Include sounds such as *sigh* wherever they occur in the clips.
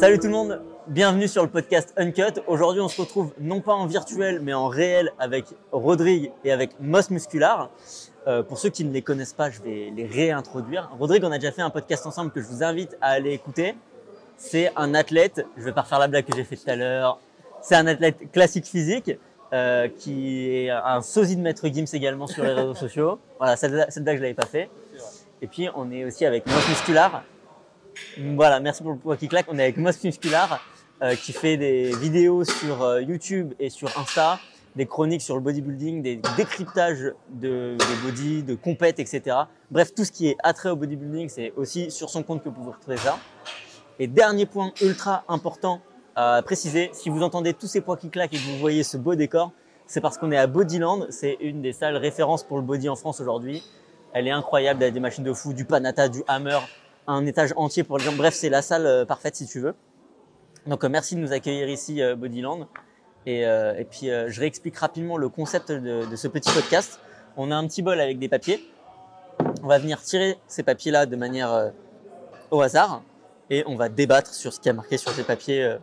Salut tout le monde, bienvenue sur le podcast Uncut. Aujourd'hui, on se retrouve non pas en virtuel, mais en réel avec Rodrigue et avec Moss Muscular. Euh, pour ceux qui ne les connaissent pas, je vais les réintroduire. Rodrigue, on a déjà fait un podcast ensemble que je vous invite à aller écouter. C'est un athlète, je vais pas refaire la blague que j'ai fait tout à l'heure. C'est un athlète classique physique euh, qui est un sosie de Maître Gims également sur les réseaux sociaux. Voilà, cette, cette blague je l'avais pas fait. Et puis on est aussi avec Moss Muscular. Voilà, merci pour le poids qui claque. On est avec Moss Muscular euh, qui fait des vidéos sur euh, YouTube et sur Insta, des chroniques sur le bodybuilding, des décryptages de, body, de compètes, etc. Bref, tout ce qui est attrait au bodybuilding, c'est aussi sur son compte que vous pouvez retrouver ça. Et dernier point ultra important à préciser, si vous entendez tous ces poids qui claquent et que vous voyez ce beau décor, c'est parce qu'on est à Bodyland. C'est une des salles références pour le body en France aujourd'hui. Elle est incroyable, y a des machines de fou, du Panata, du Hammer, un étage entier pour les gens. Bref, c'est la salle euh, parfaite si tu veux. Donc euh, merci de nous accueillir ici euh, Bodyland. Et, puis je réexplique rapidement le concept de, de ce petit podcast. On a un petit bol avec des papiers. On va venir tirer ces papiers-là de manière au hasard et on va débattre sur ce qui a marqué sur ces papiers.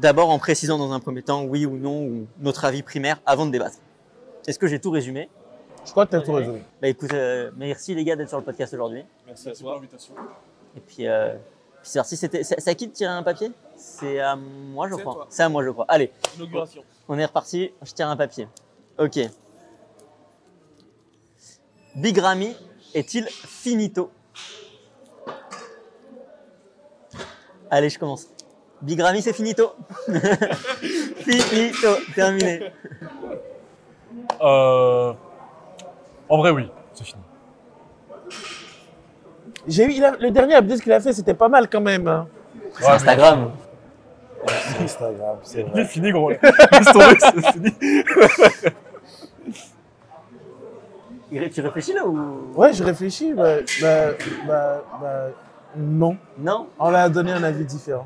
D'abord en précisant dans un premier temps oui ou non ou notre avis primaire avant de débattre. Est-ce que j'ai tout résumé? Je crois que tu as tout résumé. Bah écoute, euh, merci les gars d'être sur le podcast aujourd'hui. Merci à toi. l'invitation. Et puis, euh, puis c'est parti. C'était, c'est c'est à qui de tirer un papier? C'est à moi, je C'est à crois. toi. C'est à moi, je crois. Allez, Inauguration. on est reparti. Je tire un papier. Ok. Big Ramy est-il finito? Allez, je commence. Big Ramy, c'est finito. *laughs* finito, terminé. Euh... En vrai, oui, c'est fini. J'ai eu, a- le dernier update qu'il a fait, c'était pas mal quand même. hein. C'est Instagram. C'est Instagram, c'est fini, gros. C'est fini. Tu réfléchis là ou? Ouais, je réfléchis. Bah, bah, bah, bah, non. Non? On a donné un avis différent.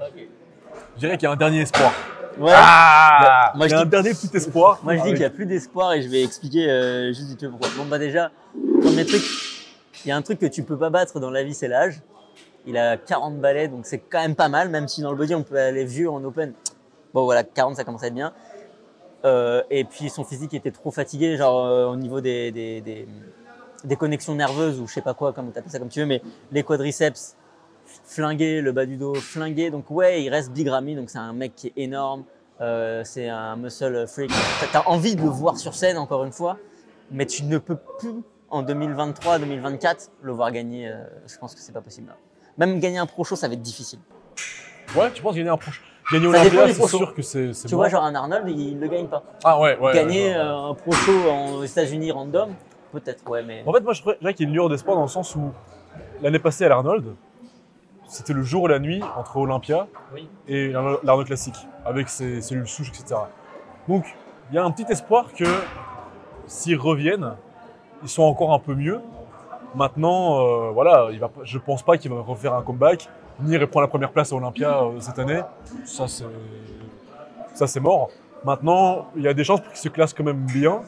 Je dirais qu'il y a un dernier espoir. Ouais. Ah Moi, Il je dis- dernier petit espoir. Moi, je dis qu'il n'y a plus d'espoir et je vais expliquer euh, juste vite pourquoi. Bon, bah déjà, premier truc, il y a un truc que tu peux pas battre dans la vie, c'est l'âge. Il a 40 balais, donc c'est quand même pas mal, même si dans le body, on peut aller vieux en open. Bon, voilà, 40, ça commence à être bien. Euh, et puis, son physique était trop fatigué, genre euh, au niveau des, des, des, des connexions nerveuses ou je sais pas quoi, comme t'appelles ça comme tu veux, mais les quadriceps flingués, le bas du dos flingué. Donc, ouais, il reste Big Ramy, donc c'est un mec qui est énorme. Euh, c'est un muscle freak. T'as as envie de le voir sur scène encore une fois, mais tu ne peux plus en 2023-2024 le voir gagner. euh, je pense que c'est pas possible. là. Même gagner un pro show, ça va être difficile. Ouais, tu penses gagner un proche. Gagner Ça dépend Olympia, c'est sûr que c'est. Tu bon. vois, genre un Arnold, il le gagne pas. Ah ouais, ouais. gagner ouais, ouais. euh, un pro show en- aux États-Unis random, peut-être, ouais, mais. En fait, moi, je dirais qu'il y a une lueur d'espoir dans le sens où l'année passée à l'Arnold, c'était le jour et la nuit entre Olympia Oui. et l'Arnold l'Arnold classique, avec ses cellules souches, etc. Donc, il y a un petit espoir que s'ils reviennent, ils sont encore un peu mieux. Maintenant, euh, voilà, il va, je pense pas qu'il va refaire un comeback, ni reprendre la première place à Olympia euh, cette année. Ça, c'est, ça, c'est mort. Maintenant, il y a des chances pour qu'il se classe quand même bien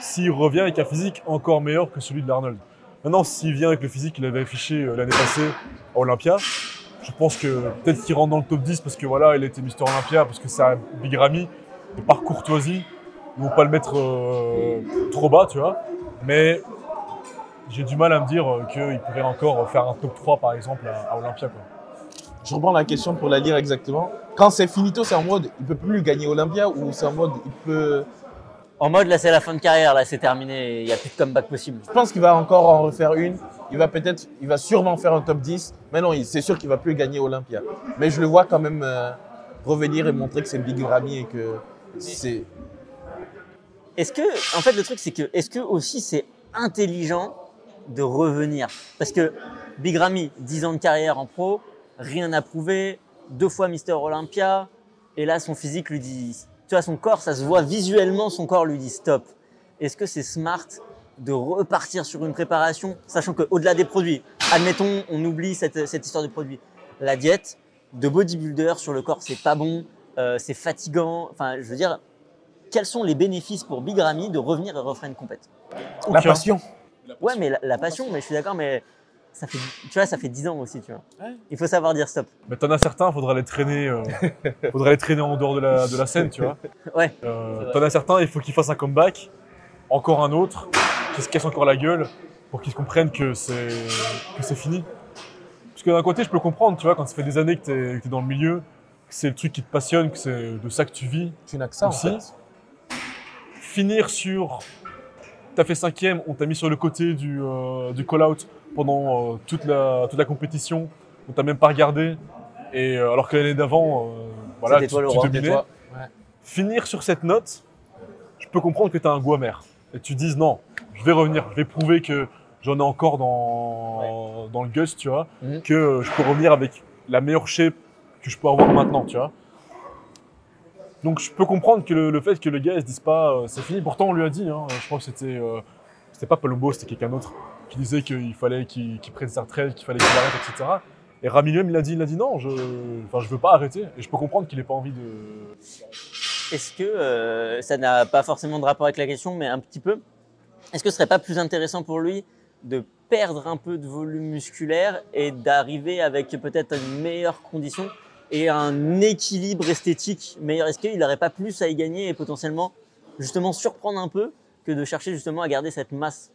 s'il revient avec un physique encore meilleur que celui de l'Arnold. Maintenant, s'il vient avec le physique qu'il avait affiché euh, l'année passée à Olympia, je pense que peut-être qu'il rentre dans le top 10 parce que voilà, il était Mister Olympia, parce que c'est un Big Ramy, et par courtoisie, ils vont pas le mettre euh, trop bas, tu vois. Mais j'ai du mal à me dire euh, qu'il pourrait encore faire un top 3 par exemple à, Olympia. Je reprends la question pour la lire exactement. Quand c'est finito, c'est en mode il peut plus gagner Olympia ou c'est en mode il peut. En mode, là, c'est la fin de carrière, là, c'est terminé, il n'y a plus de comeback possible. Je pense qu'il va encore en refaire une. Il va peut-être, il va sûrement faire un top 10. Mais non, c'est sûr qu'il va plus gagner Olympia. Mais je le vois quand même euh, revenir et montrer que c'est Big Ramy et que c'est. Est-ce que, en fait, le truc, c'est que, est-ce que aussi c'est intelligent de revenir? Parce que Big Ramy, 10 ans de carrière en pro, rien à prouver, deux fois Mister Olympia, et là, son physique lui dit, tu vois, son corps, ça se voit visuellement, son corps lui dit stop. Est-ce que c'est smart de repartir sur une préparation, sachant qu'au-delà des produits, admettons, on oublie cette, cette histoire de produits, la diète de bodybuilder sur le corps, c'est pas bon, euh, c'est fatigant, enfin, je veux dire, quels sont les bénéfices pour Big Ramy de revenir et refaire une compète? La passion. Ouais, mais la, la passion, mais je suis d'accord, mais ça fait, tu vois, ça fait 10 ans aussi, tu vois. Ouais. Il faut savoir dire stop. Mais t'en as certains, faudra les traîner, euh, *laughs* faudra les traîner en dehors de la, de la scène, tu vois. Ouais. Euh, t'en as certains, il faut qu'ils fassent un comeback. Encore un autre, qui se casse encore la gueule pour qu'ils comprennent que c'est que c'est fini. Parce que d'un côté, je peux comprendre, tu vois, quand ça fait des années que t'es que t'es dans le milieu, que c'est le truc qui te passionne, que c'est de ça que tu vis. Tu n'as que ça, en Aussi. fait. Finir sur. T'as fait cinquième, on t'a mis sur le côté du, euh, du call-out pendant euh, toute, la, toute la compétition, on t'a même pas regardé. Et euh, alors que l'année d'avant, euh, voilà, tu, toi tu roi. dominais. Et toi Ouais. Finir sur cette note, je peux comprendre que tu as un goût amer. Et tu dises non, je vais revenir, je vais prouver que j'en ai encore dans, dans le gust, tu vois, Mhm. que je peux revenir avec la meilleure shape que je peux avoir maintenant, tu vois. Donc je peux comprendre que le, le fait que le gars il se dise pas euh, c'est fini. Pourtant on lui a dit, hein, je crois que c'était euh, c'était pas Palombo, c'était quelqu'un d'autre qui disait qu'il fallait qu'il prenne sa retraite, qu'il fallait qu'il arrête, etc. Et Rami lui-même il a dit, il a dit non, je, enfin je veux pas arrêter. Et je peux comprendre qu'il ait pas envie de, Est-ce que euh, ça n'a pas forcément de rapport avec la question, mais un petit peu Est-ce que ce serait pas plus intéressant pour lui de perdre un peu de volume musculaire et d'arriver avec peut-être une meilleure condition et un équilibre esthétique meilleur? Est-ce qu'il n'aurait pas plus à y gagner et potentiellement justement surprendre un peu que de chercher justement à garder cette masse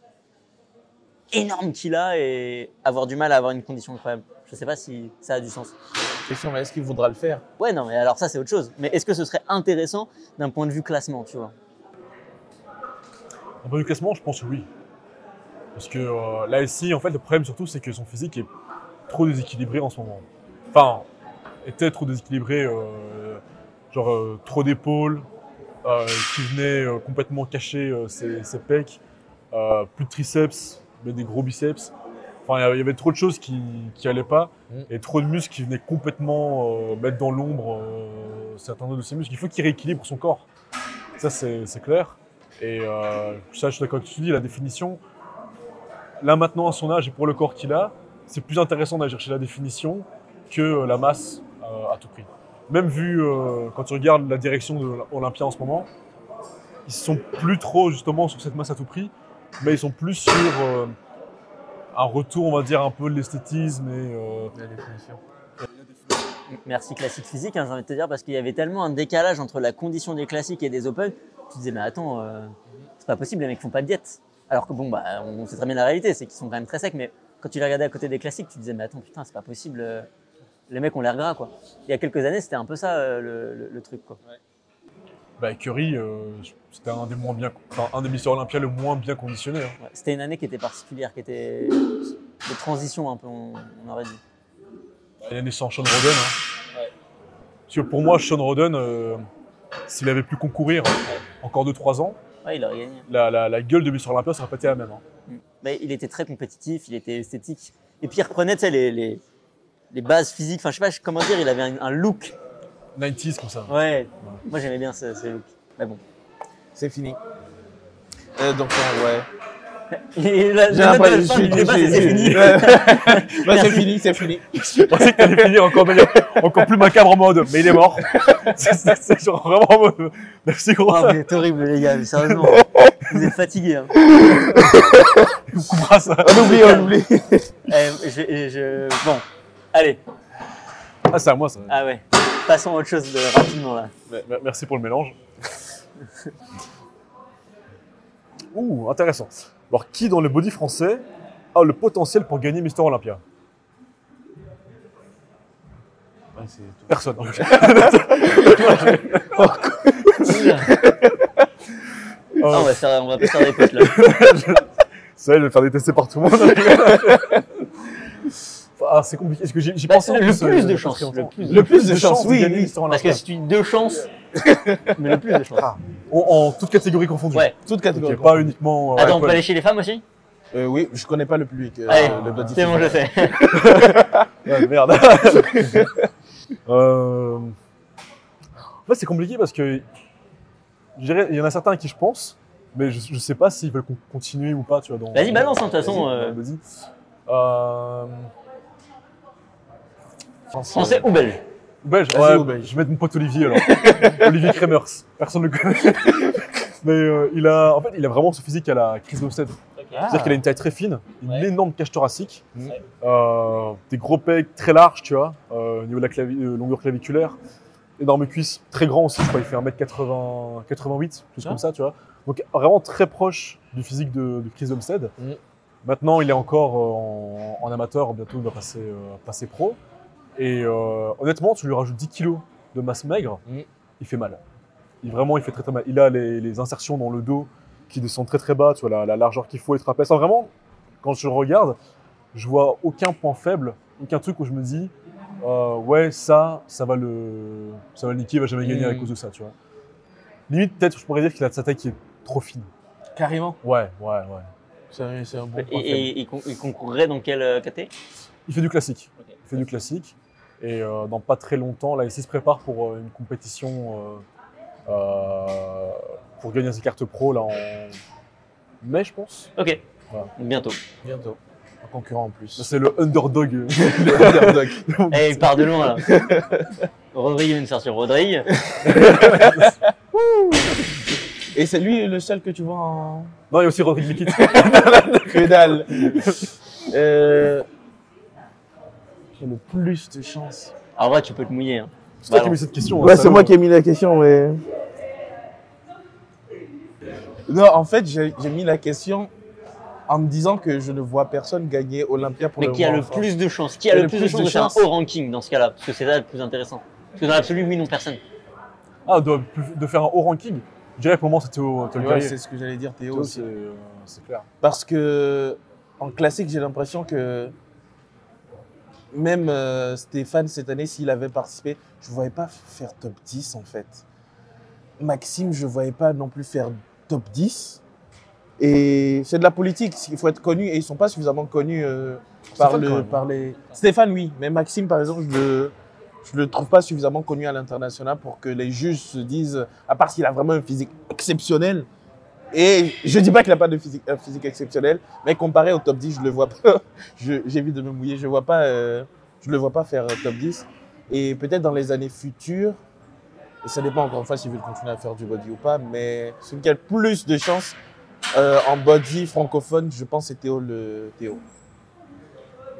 énorme qu'il a et avoir du mal à avoir une condition incroyable Je sais pas si ça a du sens. Question, mais est-ce qu'il voudra le faire? Ouais, non, mais alors ça c'est autre chose. Mais est-ce que ce serait intéressant d'un point de vue classement, tu vois? Un peu du classement, je pense que oui. Parce que euh, là, ici, en fait, le problème surtout, c'est que son physique est trop déséquilibré en ce moment. Enfin, était trop déséquilibré, euh, genre euh, trop d'épaules, qui venaient euh, complètement cacher ses, ses pecs, plus de triceps, mais des gros biceps. Enfin, il y avait- avait trop de choses qui qui allaient pas, Mm. et trop de muscles qui venaient complètement euh, mettre dans l'ombre euh, certains de ses muscles. Il faut qu'il rééquilibre son corps. Ça, c'est clair. Et euh, ça, je suis d'accord avec ce que tu dis, la définition. Là, maintenant, à son âge et pour le corps qu'il a, c'est plus intéressant d'aller chercher la définition que la masse à tout prix. Même vu, quand tu regardes la direction de l'Olympia en ce moment, ils sont plus trop justement sur cette masse à tout prix, mais ils sont plus sur euh, un retour, on va dire, un peu de l'esthétisme et euh, La définition. Merci classique physique, hein, j'ai envie de te dire, parce qu'il y avait tellement un décalage entre la condition des classiques et des open. Tu te disais, mais attends, euh, c'est pas possible, les mecs font pas de diète. Alors que bon, bah, on sait très bien la réalité, c'est qu'ils sont quand même très secs, mais quand tu les regardais à côté des classiques, tu te disais, mais attends, putain, c'est pas possible, euh, les mecs ont l'air gras, quoi. Il y a quelques années, c'était un peu ça euh, le, le- le truc, quoi. Bah, Curry, euh, c'était un des moins bien, enfin, un des Mister Olympia le moins bien conditionné. hein. Ouais, c'était une année qui était particulière, qui était de transition un peu, on, on aurait dit. Il est né sans Sean Roden. hein. Parce que pour moi, Sean Roden, euh, s'il avait pu concourir encore 2-3 ans, Ouais, il aurait gagné. la, la, la gueule de Mister Olympia serait pas été la même. hein. Mais il était très compétitif, il était esthétique. Et puis il reprenait, les, les, les bases physiques. Enfin, je sais pas comment dire, il avait un, un look. 90s comme ça. Ouais, moi j'aimais bien ce, ce look. Mais bon. C'est fini. Euh, donc, euh, ouais. *laughs* Et la- J'ai l'impression c'est fini. Ouais. Ouais, *laughs* c'est fini, c'est fini. *laughs* Je pensais que t'allais finir encore, meilleur, encore plus macabre en mode, mais il est mort. C'est- genre vraiment en mode, merci gros, Oh, vous êtes horrible, les gars, mais sérieusement. Vous êtes fatigués. Hein. on coupera ça. On oublie, on oublie. Eh, je, je- Bon, allez. Ah, c'est à moi ça. Ah ouais. Passons à autre chose de, rapidement là. Merci pour le mélange. Ouh, intéressant. Alors, qui dans le body français a le potentiel pour gagner Mister Olympia? Ouais. Personne. *laughs* Ah, on, va faire, on va pas faire des potes là. *laughs* Ça, je vais faire détester par tout le *laughs* monde. Ah, c'est compliqué. Est-ce que j'ai j'y Bah, pensais en le plus, de chances, le plus- Le plus de chance, oui, gagner oui. Mister Parce que si tu dis deux chances, *laughs* mais le plus de chances. en, en toute catégorie confondue. Ouais. Toute Ok, catégorie. pas uniquement. euh, Attends, on ouais, peut aller chez les femmes aussi? Euh, oui, je connais pas le public. euh, Allez, le Bloody c'est bon, je sais. *laughs* Ouais, merde. *laughs* euh... En fait, c'est compliqué parce que je dirais, il y en a certains à qui je pense, mais je, je sais pas s'ils veulent con- continuer ou pas, tu vois. dans- Vas-y, balance, hein, de toute façon, Vas-y, euh. vas-y. Euh... Français ou belge Belge, ouais, ou belge. je vais mettre mon pote Olivier alors. *laughs* Olivier Kremers, personne ne le connaît. *laughs* mais euh, il a, en fait, il a vraiment ce physique à la Chris Bumstead. C'est-à-dire qu'elle a une taille très fine, une Ouais. énorme cage thoracique, Ouais. euh, des gros pecs très larges, tu vois, euh, au niveau de la clavi- longueur claviculaire, énormes cuisses, très grand aussi, je crois, il fait 1m80, 88, chose Ah. comme ça, tu vois. Donc vraiment très proche du physique de, de Chris Olmsted. Mm. Maintenant, il est encore euh, en, en amateur, bientôt il va passer, euh, passer pro. Et euh, honnêtement, tu lui rajoutes 10 kilos de masse maigre, Mm. il fait mal. Il, vraiment, il fait très très mal. Il a les, les insertions dans le dos qui descendent très très bas, tu vois, la, la largeur qu'il faut, les trapèzes. Enfin, vraiment, quand je le regarde, je vois aucun point faible, aucun truc où je me dis, euh, ouais, ça, ça va le, ça va le niquer, il va jamais gagner à Mm. cause de ça, tu vois. Limite, peut-être, je pourrais dire qu'il a de sa taille qui est trop fine. Carrément. Ouais, ouais, ouais. C'est un, bon Et, point et il, con- il concourrait dans quel euh, KT Il fait du classique. Il fait du classique. Et euh, dans pas très longtemps, là, il se prépare pour euh, une compétition euh, euh, pour gagner ses cartes pro là en mai, je pense. Ok. Voilà. Bientôt. Bientôt. Un concurrent en plus. C'est le underdog. *laughs* le underdog. *laughs* Eh, il part de loin là. Rodrigue vient de sortir Rodrigue. *laughs* Et c'est lui le seul que tu vois en non, il y a aussi Rodrigue Mikit. que dalle. Euh... J'ai le plus de chance. En vrai, tu peux te mouiller. hein. C'est toi Bah qui as non. mis cette question. Ouais, hein, c'est salaud. moi qui ai mis la question, mais. Non, en fait, j'ai mis la question en me disant que je ne vois personne gagner Olympia pour Mais le qui a le France. plus de chance Qui a le, plus, de chance de faire un chances. haut ranking dans ce cas-là Parce que c'est ça le plus intéressant. Parce que dans l'absolu, oui, non, personne. Ah, de, de faire un haut ranking. Je dirais pour moi, c'était au Théo Ouais, c'est ce que j'allais dire, Théo. Théo, aussi. c'est euh, c'est clair. Parce que en classique, j'ai l'impression que même euh, Stéphane, cette année, s'il avait participé, je ne voyais pas faire top 10 en fait. Maxime, je ne voyais pas non plus faire top 10. Et c'est de la politique, il faut être connu et ils ne sont pas suffisamment connus euh, par, Stéphane, le, par les. Stéphane, oui, mais Maxime, par exemple, je le, je le trouve pas suffisamment connu à l'international pour que les juges se disent, à part s'il a vraiment un physique exceptionnel, et je dis pas qu'il n'a pas de physique, un exceptionnel, mais comparé au top 10, je le vois pas. *laughs* J'évite de me mouiller. Je vois euh, le vois pas faire euh, top 10. Et peut-être dans les années futures, et ça dépend encore une fois s'il veut continuer à faire du body ou pas, mais celui qui a le plus de chance euh, en body francophone, je pense, c'est Théo le Théo.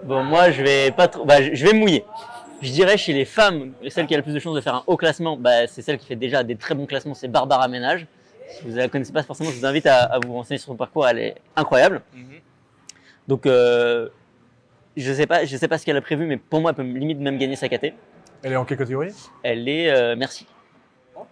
Bon, moi, je vais pas trop. Bah, je vais mouiller. Je dirais chez les femmes, celle qui a le plus de chances de faire un haut classement, bah, c'est celle qui fait déjà des très bons classements, c'est Barbara Ménage. Si vous ne la connaissez pas forcément, je vous invite à, à vous renseigner sur son parcours, elle est incroyable. Donc, euh, je sais pas, je sais pas ce qu'elle a prévu, mais pour moi, elle peut limite même gagner sa KT. Elle est en quelle catégorie? Elle est euh, merci.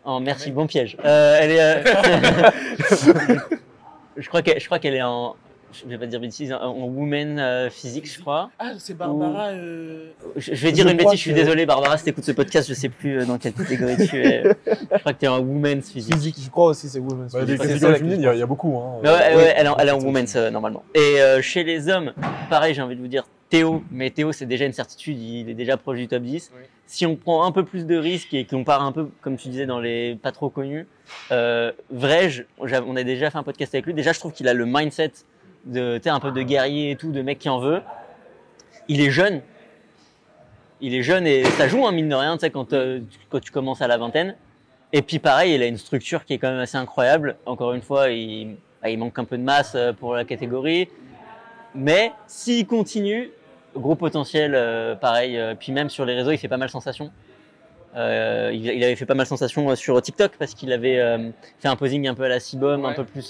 En merci, bon piège. Euh, elle est. euh, *laughs* *laughs* je crois qu'elle, je crois qu'elle est en. Je vais pas dire bêtise, en en woman euh, physique, je crois. Ah, c'est Barbara, euh, Je, je vais dire Je une bêtise, je suis désolé, Barbara, si t'écoutes ce podcast, je sais plus euh, dans quelle catégorie tu es. *laughs* Je crois que tu es en woman's physique. physique. Je crois aussi c'est women's. Ouais, physique. Catégories il y, y a beaucoup. Hein. Mais ouais, Euh, ouais, elle, est en- elle est en women's euh, normalement. Et euh, chez les hommes, pareil, j'ai envie de vous dire Théo, mais Théo, c'est déjà une certitude, il est déjà proche du top 10. Oui. Si on prend un peu plus de risques et qu'on part un peu, comme tu disais, dans les pas trop connus, euh, on a déjà fait un podcast avec lui. Déjà, je trouve qu'il a le mindset de, un peu de guerrier et tout, de mec qui en veut. Il est jeune. Il est jeune et ça joue, hein, mine de rien, quand, euh, tu- quand tu commences à la vingtaine. Et puis pareil, il a une structure qui est quand même assez incroyable. Encore une fois, il, bah, il manque un peu de masse euh, pour la catégorie. Mais s'il continue, gros potentiel, euh, pareil. puis même sur les réseaux, il fait pas mal sensation. Euh, il, il avait fait pas mal sensation sur TikTok parce qu'il avait euh, fait un posing un peu à la Cibom, un Ouais. peu plus,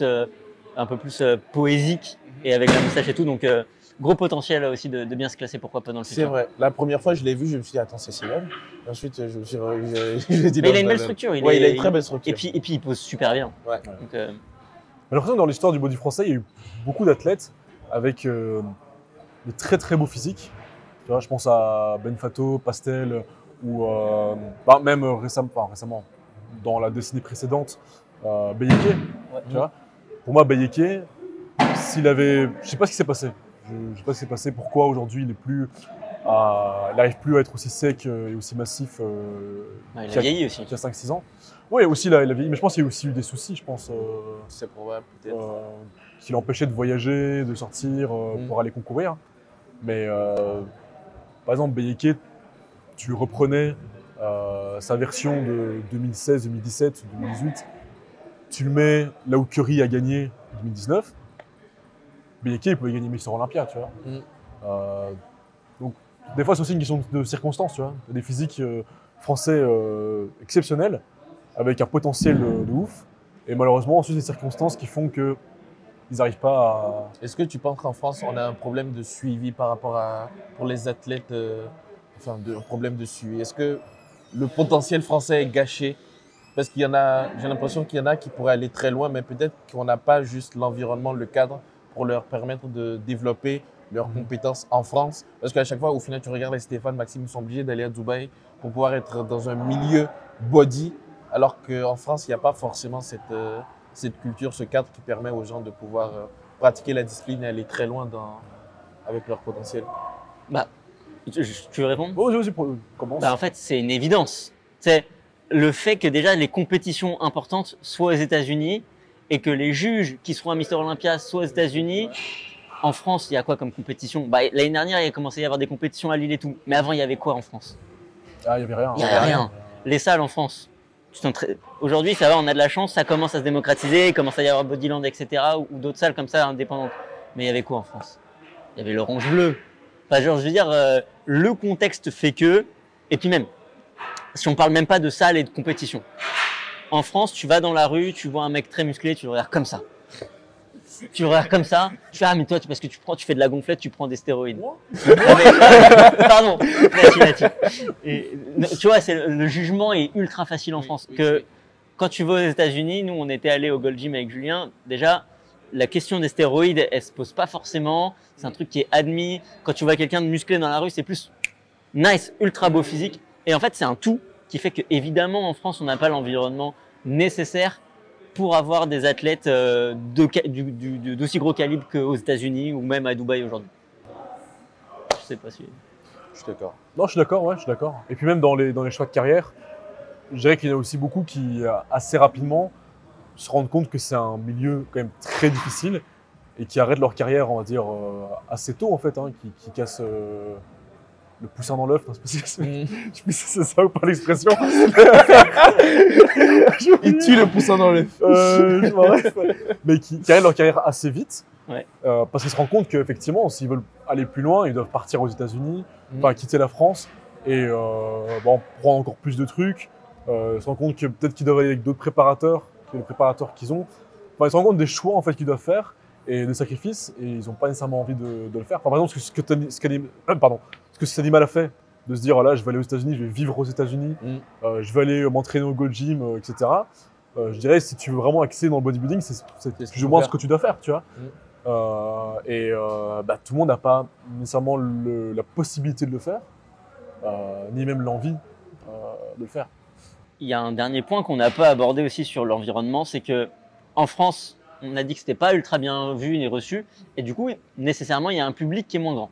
un peu plus euh, poésique et avec la moustache et tout. Donc euh, gros potentiel aussi de, de bien se classer, pourquoi pas dans le C'est futur. vrai. La première fois, je l'ai vu, je me suis dit, attends, c'est Simon. Ensuite, je me suis. je- *laughs* je dit Mais il a une belle structure. Il Ouais, est- il a une très belle structure. Et puis, et puis il pose super bien. Ouais. Donc, euh, J'ai l'impression que dans l'histoire du body français, il y a eu beaucoup d'athlètes avec euh, de très très beaux physiques. Tu vois, je pense à Ben Fato, Pastel, ou euh, bah, même récemment, enfin, récemment, dans la décennie précédente, euh, Beyeke. Tu vois Pour moi, Beyeke, s'il avait, je sais pas ce qui s'est passé. Je, je sais pas ce qui s'est passé. Pourquoi aujourd'hui il est plus, à- il n'arrive plus à être aussi sec euh, et aussi massif. euh, il a y a- vieilli aussi. y a 5-6 ans. Oui, aussi, là, il a vieilli. Mais je pense qu'il y a aussi eu des soucis, je pense. euh, C'est probable, peut-être. euh, qui l'empêchait de voyager, de sortir euh, Mm. pour aller concourir. Mais euh, par exemple, Beyeke, tu reprenais euh, sa version de 2016, 2017, 2018, tu le mets là où Curry a gagné 2019. Beyeke, il pouvait gagner Mister Olympia, tu vois. Mm. Euh, donc, des fois, c'est aussi une question de circonstances, tu vois. Il y a des physiques euh, français euh, exceptionnels, avec un potentiel de ouf. Et malheureusement, ensuite, des circonstances qui font que ils n'arrivent pas à. Est-ce que tu penses qu'en France, on a un problème de suivi par rapport à. pour les athlètes, euh, enfin, de, un problème de suivi? Est-ce que le potentiel français est gâché Parce qu'il y en a, j'ai l'impression qu'il y en a qui pourraient aller très loin, mais peut-être qu'on n'a pas juste l'environnement, le cadre pour leur permettre de développer leurs Mhm. compétences en France. Parce qu'à chaque fois, au final, tu regardes les Stéphane, Maxime, ils sont obligés d'aller à Dubaï pour pouvoir être dans un milieu body, alors qu'en France, il n'y a pas forcément cette, euh, cette culture, ce cadre qui permet aux gens de pouvoir euh, pratiquer la discipline et aller très loin dans, avec leur potentiel. Tu, tu veux répondre? Vas-y, pro- commence. Bah, en fait, c'est une évidence. C'est le fait que déjà les compétitions importantes soient aux États-Unis et que les juges qui seront à Mister Olympia soient aux États-Unis. En France, il y a quoi comme compétition? Bah, L'année dernière, il a commencé à y avoir des compétitions à Lille et tout. Mais avant, il y avait quoi en France? Ah, il n'y avait rien. Il y avait rien. Les salles en France. Aujourd'hui, ça va, on a de la chance, ça commence à se démocratiser, il commence à y avoir Bodyland, etc. ou, ou d'autres salles comme ça indépendantes. Mais il y avait quoi en France? Il y avait l'Orange Bleu. Enfin, genre, je veux dire, euh, le contexte fait que. Et puis même, si on parle même pas de salles et de compétition. En France, tu vas dans la rue, tu vois un mec très musclé, tu le regardes comme ça. Tu le regardes comme ça, tu fais ah mais toi parce que tu prends, tu fais de la gonflette, tu prends des stéroïdes. Mais- *laughs* Pardon. Et, tu vois, c'est le, le jugement est ultra facile en Oui, France. oui, que quand tu vas aux États-Unis, nous on était allé au Gold Gym avec Julien. Déjà, la question des stéroïdes, elle se pose pas forcément. C'est un truc qui est admis. Quand tu vois quelqu'un de musclé dans la rue, c'est plus nice, ultra beau physique. Et en fait, c'est un tout qui fait que évidemment en France, on n'a pas l'environnement nécessaire pour avoir des athlètes euh, de ca- du- du- du- d'aussi gros calibre qu'aux États-Unis ou même à Dubaï aujourd'hui. Je sais pas si. Je suis d'accord. Non, je suis d'accord, ouais, je suis d'accord. Et puis même dans les, dans les choix de carrière, je dirais qu'il y en a aussi beaucoup qui, euh, assez rapidement, se rendent compte que c'est un milieu quand même très difficile et qui arrêtent leur carrière, on va dire, euh, assez tôt en fait, hein, qui, qui cassent euh, le poussin dans l'œuf. pas si- *laughs* Je sais plus si c'est ça ou pas l'expression. *laughs* Il tue le poussin dans l'œuf. Euh, mais qui, qui leur carrière assez vite. Ouais. Euh, parce qu'ils se rendent compte qu'effectivement, s'ils veulent aller plus loin, ils doivent partir aux États-Unis, Mm. enfin quitter la France et euh, bon, prendre encore plus de trucs. Ils se rendent compte que peut-être qu'ils doivent aller avec d'autres préparateurs que les préparateurs qu'ils ont. Enfin, ils se rendent compte des choix en fait qu'ils doivent faire et des sacrifices et ils n'ont pas nécessairement envie de, de le faire. Enfin, par exemple, ce que, ce que, ce pardon, ce que cet animal a fait, de se dire voilà, je vais aller aux États-Unis, je vais vivre aux États-Unis, Mm. euh, je vais aller m'entraîner au Gold Gym, euh, etc. Euh, je dirais si tu veux vraiment accéder dans le bodybuilding, c'est, c'est C'est ce plus ou moins faire. ce que tu dois faire, tu vois. Mm. Et bah, tout le monde n'a pas nécessairement le- la possibilité de le faire, ni même l'envie de le faire. Il y a un dernier point qu'on n'a pas abordé aussi sur l'environnement, c'est que en France, on a dit que c'était pas ultra bien vu ni reçu, et du coup, nécessairement, il y a un public qui est moins grand.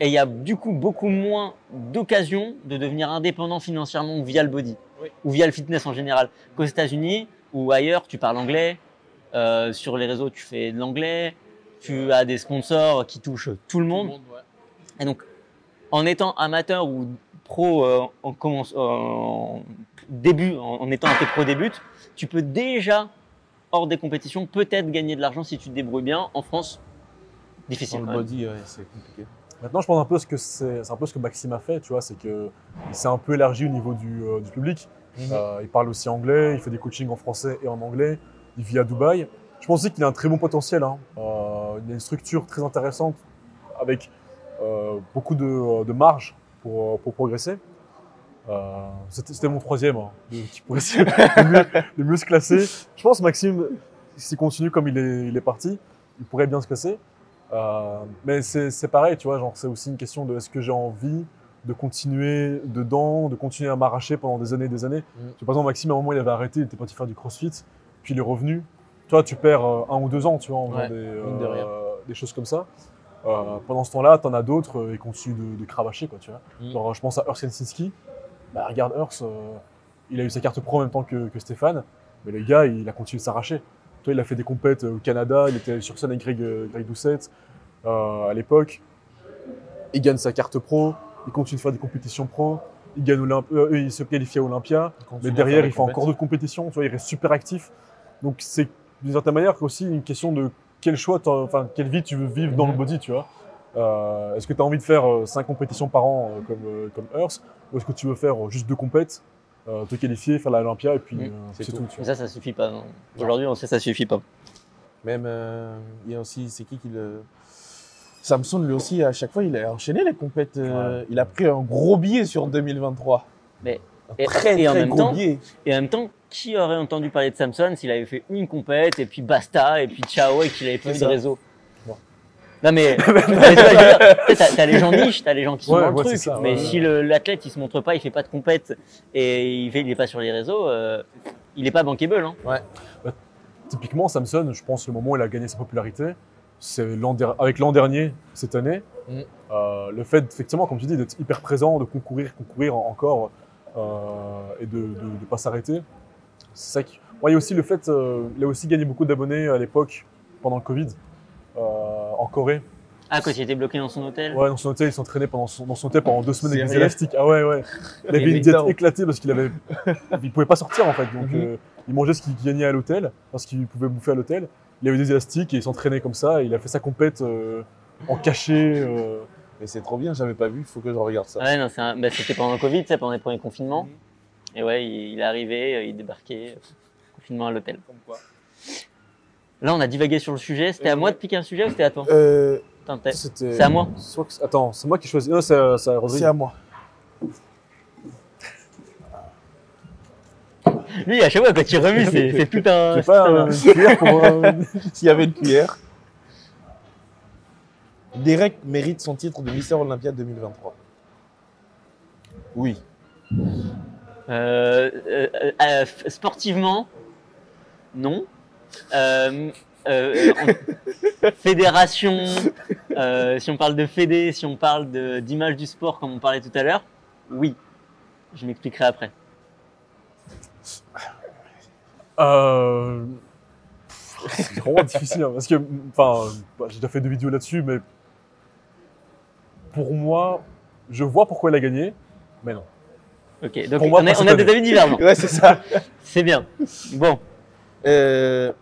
Et il y a du coup beaucoup moins d'occasions de devenir indépendant financièrement via le body Oui. ou via le fitness en général. Qu'aux États-Unis ou ailleurs, tu parles anglais, euh, sur les réseaux, tu fais de l'anglais, tu as des sponsors qui touchent tout le monde. Et donc, en étant amateur ou pro euh, en, commence, en début, en, en étant un peu pro début, tu peux déjà, hors des compétitions, peut-être gagner de l'argent si tu te débrouilles bien. En France, Dans difficile. le body, ouais, c'est compliqué. Maintenant, je pense un peu ce que c'est, c'est un peu ce que Maxime a fait, tu vois, c'est que il s'est un peu élargi au niveau du, euh, du public. Euh, il parle aussi anglais, il fait des coachings en français et en anglais. Il vit à Dubaï. Je pense aussi qu'il a un très bon potentiel. Hein. Euh, il a une structure très intéressante avec euh, beaucoup de, de marge pour, pour progresser. C'était, c'était mon troisième hein, de- qui pourrait *laughs* de mieux, se classer. Je pense Maxime, s'il continue comme il est, il est parti, il pourrait bien se classer. Euh, mais c'est, pareil, tu vois, genre c'est aussi une question de est-ce que j'ai envie de continuer dedans, de continuer à m'arracher pendant des années et des années. Mm. Tu vois, Par exemple, Maxime, à un moment, il avait arrêté, il était parti faire du crossfit, puis il est revenu. Toi, tu perds euh, un ou deux ans, tu vois, en faisant Ouais, des, euh, des choses comme ça. Euh, pendant ce temps-là, t'en as d'autres, ils continuent de, de cravacher, quoi, tu vois. Mm. Genre, je pense à Urs Kensinski. Bah, regarde Urs, il a eu sa carte pro en même temps que, que Stéphane, mais le gars, il a continué de s'arracher. Toi, il a fait des compètes au Canada, il était sur scène avec Greg, euh, Greg Doucette euh, à l'époque. Il gagne sa carte pro, il continue de faire des compétitions pro, il, gagne Olymp- euh, il se qualifie à Olympia, mais derrière, il fait encore d'autres compétitions, tu vois, il reste super actif. Donc, c'est d'une certaine manière aussi une question de quel choix, enfin, quelle vie tu veux vivre dans le Mhm. body, tu vois. Euh, est-ce que tu as envie de faire 5 compétitions par an euh, comme, euh, comme Earth ou est-ce que tu veux faire euh, juste deux compètes, euh, te qualifier, faire l'Olympia et puis euh, C'est c'est tout. tout. tu Mais vois. ça, ça suffit pas. non. Aujourd'hui, on sait que ça suffit pas. Même, euh, il y a aussi, c'est qui qui le. Samson, lui aussi, à chaque fois, il a enchaîné les compètes. euh, Il a pris un gros billet sur 2023. Mais- un et- très, et en très même gros temps- billet. Et en même temps, qui aurait entendu parler de Samson s'il avait fait une compète et puis basta et puis ciao et qu'il avait pas eu de réseau? Non mais, *laughs* t'as les gens niches, t'as les gens qui sont Ouais, dans le ouais, truc. c'est ça, mais ouais, si l'athlète il se montre pas, il fait pas de compète et il, fait, il est pas sur les réseaux, euh, il est pas bankable. Hein. Typiquement, Samson, je pense le moment où il a gagné sa popularité, c'est avec l'an dernier, cette année. Mm. Euh, le fait, effectivement, comme tu dis, d'être hyper présent, de concourir, concourir en- encore euh, et de ne pas s'arrêter. C'est ça qui. Ouais, il y a aussi le fait, euh, il a aussi gagné beaucoup d'abonnés à l'époque, pendant le Covid, en Corée. Ah quand il était bloqué dans son hôtel. Ouais, dans son hôtel, il s'entraînait pendant son, dans son hôtel pendant deux semaines avec des élastiques. Ah ouais, ouais. *laughs* Il avait une diète éclatée parce qu'il avait, il pouvait pas sortir en fait. Donc Mhm. euh, il mangeait ce qu'il gagnait à l'hôtel parce qu'il pouvait bouffer à l'hôtel. Il avait des élastiques et il s'entraînait comme ça. Il a fait sa compète euh, en cachet. euh. Mais c'est trop bien, j'avais pas vu, il faut que je regarde ça. Ouais, non, un- bah, c'était pendant le Covid, pendant les premiers confinements. Et ouais, il, il est arrivé, euh, il débarquait, euh, confinement à l'hôtel. Là, on a divagué sur le sujet. C'était à moi de piquer un sujet ou c'était à toi Euh, C'est à moi Soit que- Attends, c'est moi qui choisis. Non, c'est à- c'est à Rodrigue. c'est à moi. Lui, à chaque fois, quand il remue, c'est un. J'ai c'est pas euh, un- une cuillère pour. euh, *laughs* S'il y avait une cuillère. Derek mérite son titre de Mister Olympia 2023. Oui. Euh, euh, euh, sportivement, non. Euh, euh, *laughs* fédération, euh, si on parle de fédé, si on parle d'image du sport, comme on parlait tout à l'heure, oui. Je m'expliquerai après. Euh, C'est vraiment difficile hein, parce que, enfin, bah, j'ai déjà fait deux vidéos là-dessus, mais pour moi, je vois pourquoi il a gagné, mais non. Ok, donc Pour moi, on, a, on a des avis divergents. Ouais, c'est ça. C'est bien. Bon, Euh,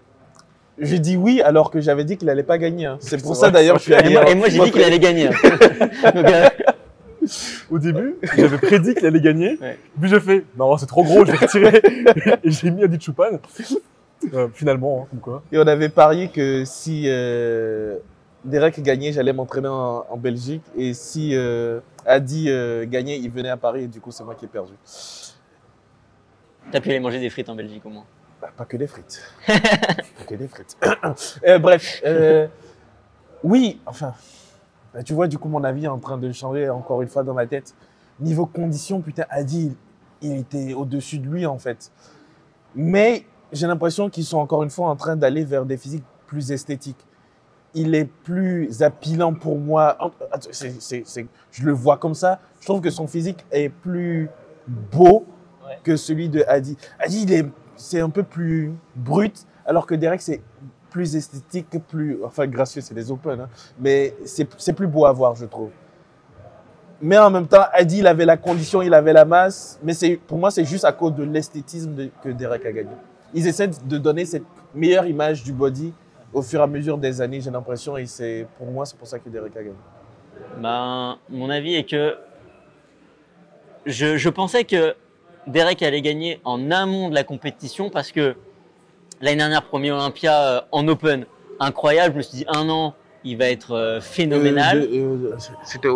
j'ai dit oui alors que j'avais dit qu'il allait pas gagner. hein. C'est pour ça d'ailleurs je suis allé. et moi, j'ai dit qu'il allait gagner. hein. *laughs* Donc, euh, Au début, j'avais prédit qu'il allait gagner, Ouais. puis j'ai fait, non, c'est trop gros, je vais retirer, *laughs* et j'ai mis Adi Choupan. Euh, finalement, hein, comme quoi. Et on avait parié que si euh, Derek gagnait, j'allais m'entraîner en, en Belgique. Et si euh, Adi euh, gagnait, il venait à Paris. Et du coup, c'est moi qui ai perdu. T'as pu aller manger des frites en Belgique au moins. Bah, pas que des frites. pas que des frites. *coughs* Euh, bref. euh, oui, enfin. bah, tu vois, du coup, mon avis est en train de changer encore une fois dans ma tête. Niveau condition, putain, Adi, il, il était au-dessus de lui, en fait. Mais j'ai l'impression qu'ils sont encore une fois en train d'aller vers des physiques plus esthétiques. Il est plus appealant pour moi. Je le vois comme ça. Je trouve que son physique est plus beau Ouais. que celui de Adi. Adi, il est, c'est un peu plus brut, alors que Derek, c'est plus esthétique, plus, enfin gracieux, c'est les open, hein. mais c'est plus beau à voir, je trouve. Mais en même temps, Adi, il avait la condition, il avait la masse, mais pour moi, c'est juste à cause de l'esthétisme que Derek a gagné. Ils essaient de donner cette meilleure image du body au fur et à mesure des années, j'ai l'impression, et c'est, pour moi, c'est pour ça que Derek a gagné. Ben, mon avis est que je, je pensais que Derek allait gagner en amont de la compétition parce que l'année dernière, premier Olympia euh, en Open, incroyable. Je me suis dit, un an, il va être euh, phénoménal. Euh, euh, c'était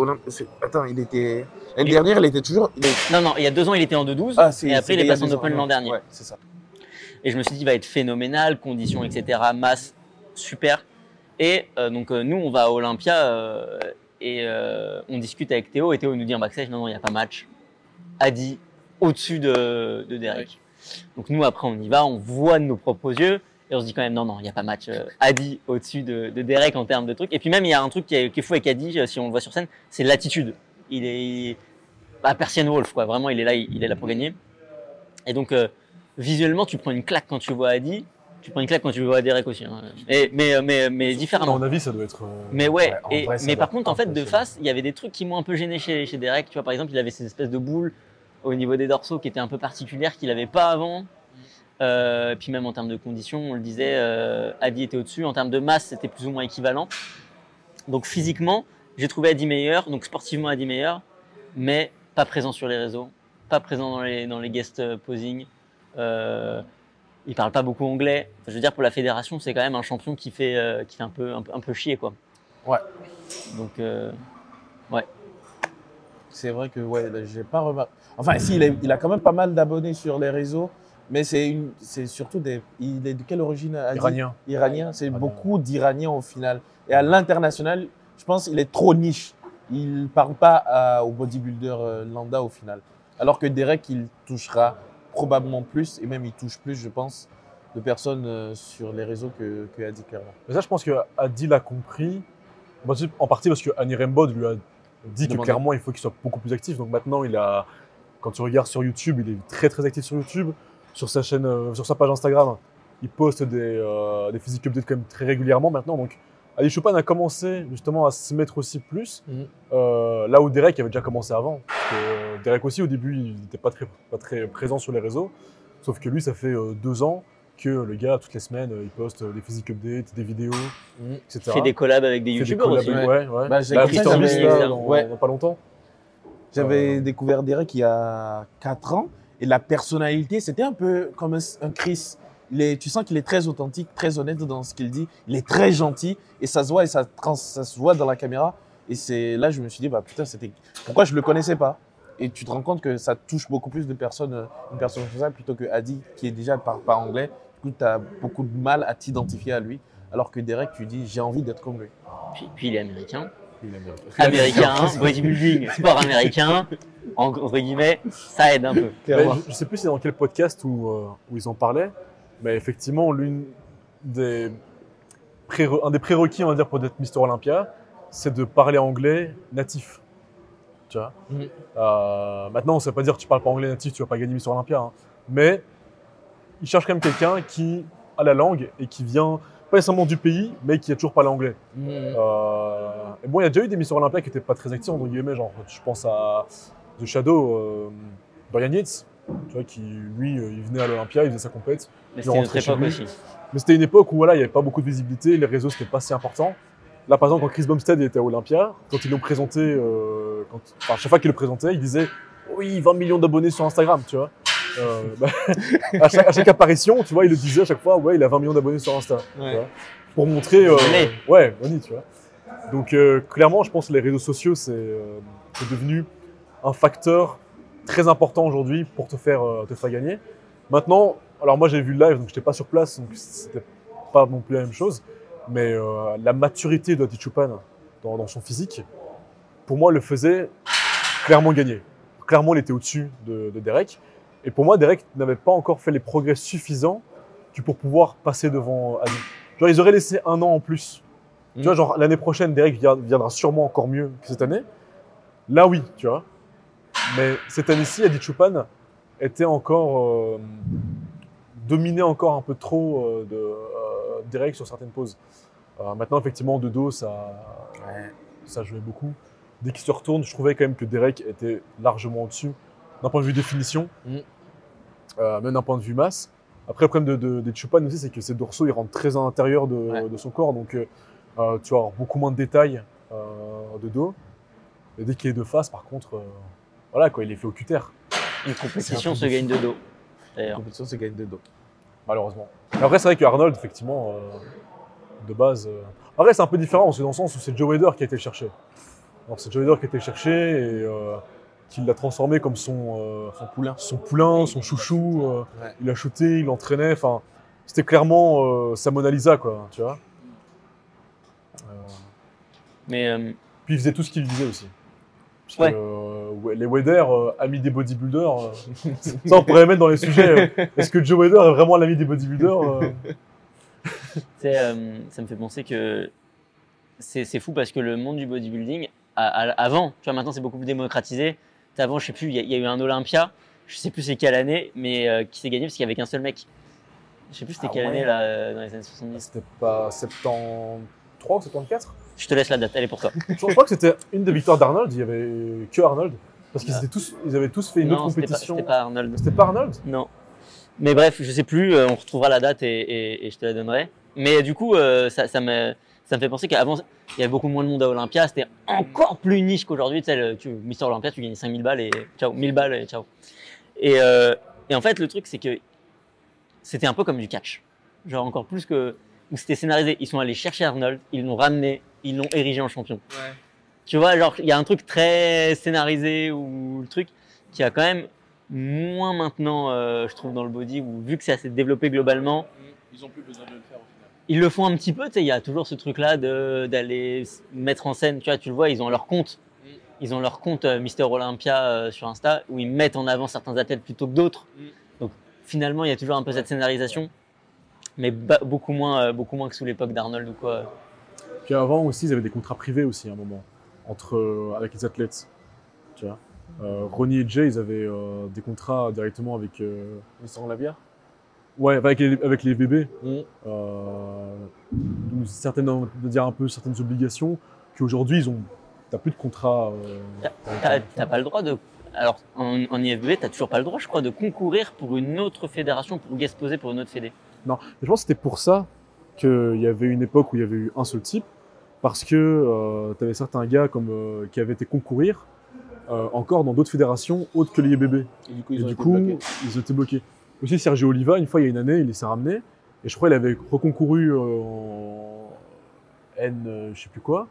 Attends, il était. L'année dernière, il était toujours. il est- Non, non, il y a deux ans, il était en 2-12 Ah, et après, il est passé en Open l'an dernier. Ouais, c'est ça. Et je me suis dit, il va être phénoménal, conditions, etc., masse, super. Et euh, donc, euh, nous, on va à Olympia et on discute avec Théo. Et Théo nous dit en backstage, non, non, il n'y a pas match. Adi, au-dessus de, de Derek. Donc, nous, après, on y va, on voit de nos propres yeux. Et on se dit quand même, non, non, il n'y a pas match. euh, Adi au-dessus de, de Derek en termes de trucs. Et puis même, il y a un truc qui est, qui est fou avec Adi, euh, si on le voit sur scène, c'est l'attitude. Il est bah, Persian Wolf, quoi. Vraiment, il est là, il, il est là pour gagner. Et donc, euh, visuellement, tu prends une claque quand tu vois Adi, tu prends une claque quand tu vois Derek aussi. hein. Et, mais, mais, mais À différemment. mon avis, ça doit être. euh, Mais ouais, Ouais, en et, vrai, ça mais par contre, en fait, de face, il y avait des trucs qui m'ont un peu gêné chez, chez Derek. Tu vois, par exemple, il avait ces espèces de boules au niveau des dorsaux qui étaient un peu particulières qu'il n'avait pas avant. Euh, puis même en termes de conditions, on le disait, euh, Adi était au-dessus. En termes de masse, c'était plus ou moins équivalent. Donc physiquement, j'ai trouvé Adi meilleur, donc sportivement Adi meilleur, mais pas présent sur les réseaux, pas présent dans les, dans les guest posing. Euh, il parle pas beaucoup anglais. Enfin, je veux dire, pour la fédération, c'est quand même un champion qui fait, euh, qui fait un, peu, un, peu- un peu chier, quoi. Ouais. Donc, euh, C'est vrai que ouais, j'ai pas remarqué. Enfin, si, il, a quand même pas mal d'abonnés sur les réseaux, mais c'est surtout des. Il est de quelle origine Adi Iranien. Iranien. C'est beaucoup d'Iraniens au final. Et à l'international, je pense qu'il est trop niche. Il parle pas à- au bodybuilder euh, lambda au final. Alors que Derek, il touchera probablement plus, et même il touche plus, je pense, de personnes euh, sur les réseaux que, que Adi clairement. Mais ça, je pense que Adi l'a compris. En partie- parce que Annie Rembod lui a dit que clairement il faut qu'il soit beaucoup plus actif. Donc maintenant, il a, quand tu regardes sur YouTube, il est très très actif sur YouTube. Sur sa chaîne, euh, sur sa page Instagram, il poste des, euh, des physiques updates quand même très régulièrement maintenant. Donc Ali Chopin a commencé justement à se mettre aussi plus. Mhm. Euh, là où Derek avait déjà commencé avant. Parce que, euh, Derek aussi, au début, il n'était pas très, pas très présent sur les réseaux. Sauf que lui, ça fait euh, deux ans que le gars, toutes les semaines, il poste des physiques updates, des vidéos, Mhm. etc. il fait des collabs avec des Il fait des youtubeurs collabs, aussi. ouais. ouais, ouais. Bah, j'avais- Beast, là, j'avais- dans, ouais. dans pas longtemps. J'avais Euh, découvert Derek il y a 4 ans et la personnalité, c'était un peu comme un, Chris. Il est, tu sens qu'il est très authentique, très honnête dans ce qu'il dit. Il est très gentil et ça se voit et ça, trans- ça se voit dans la caméra. Et c'est là je me suis dit bah putain c'était pourquoi je le connaissais pas? Et tu te rends compte que ça touche beaucoup plus de personnes, euh, une personne comme ça plutôt que Adi qui est déjà par pas anglais. Du coup tu as beaucoup de mal à t'identifier à lui. Alors que Derek tu dis j'ai envie d'être comme lui. Puis, puis il est américain. Américain, bodybuilding, sport américain. En- Entre guillemets, ça aide un peu. Mais je, je sais plus c'est dans quel podcast où, euh, où ils en parlaient, mais effectivement, l'une des un des prérequis, on va dire, pour être Mister Olympia, c'est de parler anglais natif. Tu vois? Mhm. Euh, Maintenant, ça veut pas dire que tu parles pas anglais natif, tu vas pas gagner Mister Olympia, hein. mais ils cherchent quand même quelqu'un qui a la langue et qui vient pas nécessairement du pays, mais qui a toujours parlé anglais. Mhm. Euh, et bon, il y a déjà eu des missions Olympia qui n'étaient pas très actifs, entre guillemets, genre, je pense à The Shadow, euh, Dorian Yates, tu vois, qui, lui, euh, il venait à l'Olympia, il faisait sa compète. Mais c'était chez époque aussi. Mais c'était une époque où, voilà, il n'y avait pas beaucoup de visibilité, les réseaux, c'était pas si important. Là, par exemple, quand Chris Bumstead était à Olympia, quand ils l'ont présenté, euh, quand, enfin, chaque fois qu'il le présentait, il disait Oui, 20 millions d'abonnés sur Instagram, tu vois. Euh, bah, *laughs* à, chaque, à chaque apparition, tu vois, il le disait à chaque fois Ouais, il a 20 millions d'abonnés sur Insta. tu Ouais. vois. pour montrer. euh, ouais, money, tu vois. Donc, euh, clairement, je pense que les réseaux sociaux, c'est euh, devenu un facteur très important aujourd'hui pour te faire, euh, te faire gagner. Maintenant, alors moi j'ai vu le live, donc j'étais pas sur place, donc c'était pas non plus la même chose. Mais la maturité de Chupan dans, dans son physique, pour moi, le faisait clairement gagner. Clairement, il était au-dessus de, de Derek. Et pour moi, Derek n'avait pas encore fait les progrès suffisants pour pouvoir passer devant Adi. Genre, ils auraient laissé un an en plus. Tu Mm. vois, genre l'année prochaine, Derek viendra sûrement encore mieux que cette année. Là, oui, tu vois. Mais cette année-ci, Adi Chupan était encore euh, dominé encore un peu trop euh, de euh, Derek sur certaines poses. Euh, maintenant, effectivement, de dos, ça, ça jouait beaucoup. Dès qu'il se retourne, je trouvais quand même que Derek était largement au-dessus d'un point de vue définition, Mm. euh, même d'un point de vue masse. Après, le problème de, de, des Chupan aussi, c'est que ses dorsaux, ils rentrent très à l'intérieur de, Ouais. de son corps, donc euh, euh, tu vas avoir beaucoup moins de détails euh, de dos. Et dès qu'il est de face, par contre, euh, voilà, quoi, il est fait au cutter, Une compétition C'est se gagne de dos. La D'ailleurs. compétition, c'est gagne de dos. malheureusement. Après, c'est vrai que Arnold, effectivement, euh, de base. euh, Après, c'est un peu différent, c'est dans le sens où c'est Joe Wader qui a été le chercher. Alors, c'est Joe Wader qui a été le chercher et euh, qui l'a transformé comme son, euh, Son poulain. son poulain, son chouchou. euh, Ouais. Il a shooté, il l'entraînait. Enfin, c'était clairement euh, sa Mona Lisa, quoi, tu vois. Euh, Mais euh, puis il faisait tout ce qu'il disait aussi. Parce Ouais. que, euh, ouais, les Wader, euh, amis des bodybuilders, euh, *laughs* ça on pourrait mettre dans les sujets. euh, Est-ce que Joe Wader est vraiment l'ami des bodybuilders euh, euh, ça me fait penser que c'est c'est fou parce que le monde du bodybuilding, à- à- avant, tu vois, maintenant c'est beaucoup plus démocratisé. Avant, je sais plus, il y, a- il y a eu un Olympia, je sais plus c'est quelle année, mais euh, qui s'est gagné parce qu'il y avait qu'un seul mec. Je sais plus c'était Ah quelle ouais. année là, euh, dans les années 70. C'était pas 73 ou 74 Je te laisse la date, elle est pour toi. *laughs* Je crois que c'était une des victoires d'Arnold, il y avait que Arnold. Parce qu'ils Ah. étaient tous, ils avaient tous fait une non, autre compétition. c'était pas Arnold. C'était pas Arnold? Non. Mais bref, je sais plus, euh, on retrouvera la date et, et- et je te la donnerai. Mais du coup, ça, ça, me, ça me fait penser qu'avant, il y avait beaucoup moins de monde à Olympia. C'était encore plus niche qu'aujourd'hui. Tu sais, le- tu, Mister Olympia, tu gagnes 5000 balles et ciao, 1000 balles et ciao. Et, euh, et en fait, le truc, c'est que c'était un peu comme du catch. Genre encore plus que. Où c'était scénarisé. Ils sont allés chercher Arnold, ils l'ont ramené, ils l'ont érigé en champion. Tu vois, genre, il y a un truc très scénarisé ou le truc qui a quand même moins maintenant, euh, je trouve, dans le body, où vu que c'est assez développé globalement, Ils ont plus besoin de le faire. Ils le font un petit peu, tu sais, il y a toujours ce truc-là de- d'aller mettre en scène, tu vois, tu le vois, ils ont leur compte. Ils ont leur compte euh, Mister Olympia euh, sur Insta où ils mettent en avant certains athlètes plutôt que d'autres. Donc finalement, il y a toujours un peu cette scénarisation, mais beaucoup moins, euh, beaucoup moins que sous l'époque d'Arnold ou quoi. Puis avant aussi, ils avaient des contrats privés aussi à un moment, entre, euh, avec les athlètes. Tu vois. Euh, Ronnie et Jay, ils avaient euh, des contrats directement avec, euh, Ils sont la bière ouais, avec, les, avec les bébés. Mm. Euh, donc certaines, on va dire un peu certaines obligations qu'aujourd'hui, ils ont. T'as plus de contrat. euh, T'as pas le droit de. Alors en, en IFBB, t'as toujours pas le droit, je crois, de concourir pour une autre fédération, pour guest poser pour une autre fédé. Mais je pense que c'était pour ça qu'il y avait une époque où il y avait eu un seul type, parce que tu avais certains gars comme, euh, qui avaient été concourir euh, encore dans d'autres fédérations autres que les bébés. Et du coup, Et ils ont du été coup, bloqués. ils étaient bloqués. Aussi, Sergio Oliva, une fois, il y a une année, il s'est ramené, et je crois qu'il avait reconcouru euh, en N, euh, je sais plus quoi,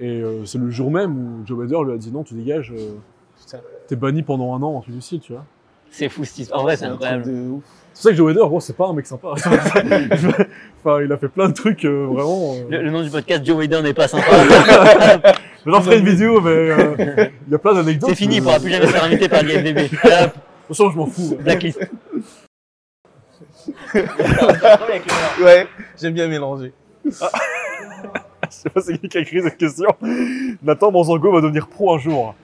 et euh, c'est le jour même où Joe Bader lui a dit non, tu dégages, euh, t'es banni pendant un an, du style, tu vois. C'est fou cette histoire. En vrai, c'est un truc incroyable. de ouf. C'est ça que Joe Bader, gros, c'est pas un mec sympa. *laughs* enfin, il a fait plein de trucs euh, vraiment. euh, Le, le nom du podcast, Joe Wader n'est pas sympa. *laughs* J'en ferai une vidéo, mais euh, il y a plein d'anecdotes. c'est fini, il euh, pourra plus jamais se faire inviter par l'IFBB. Hop, *laughs* De toute façon, je m'en fous. blacklist. Ouais, j'aime bien mélanger. *laughs* Je sais pas c'est qui qui a écrit cette question. Nathan Manzango va devenir pro un jour.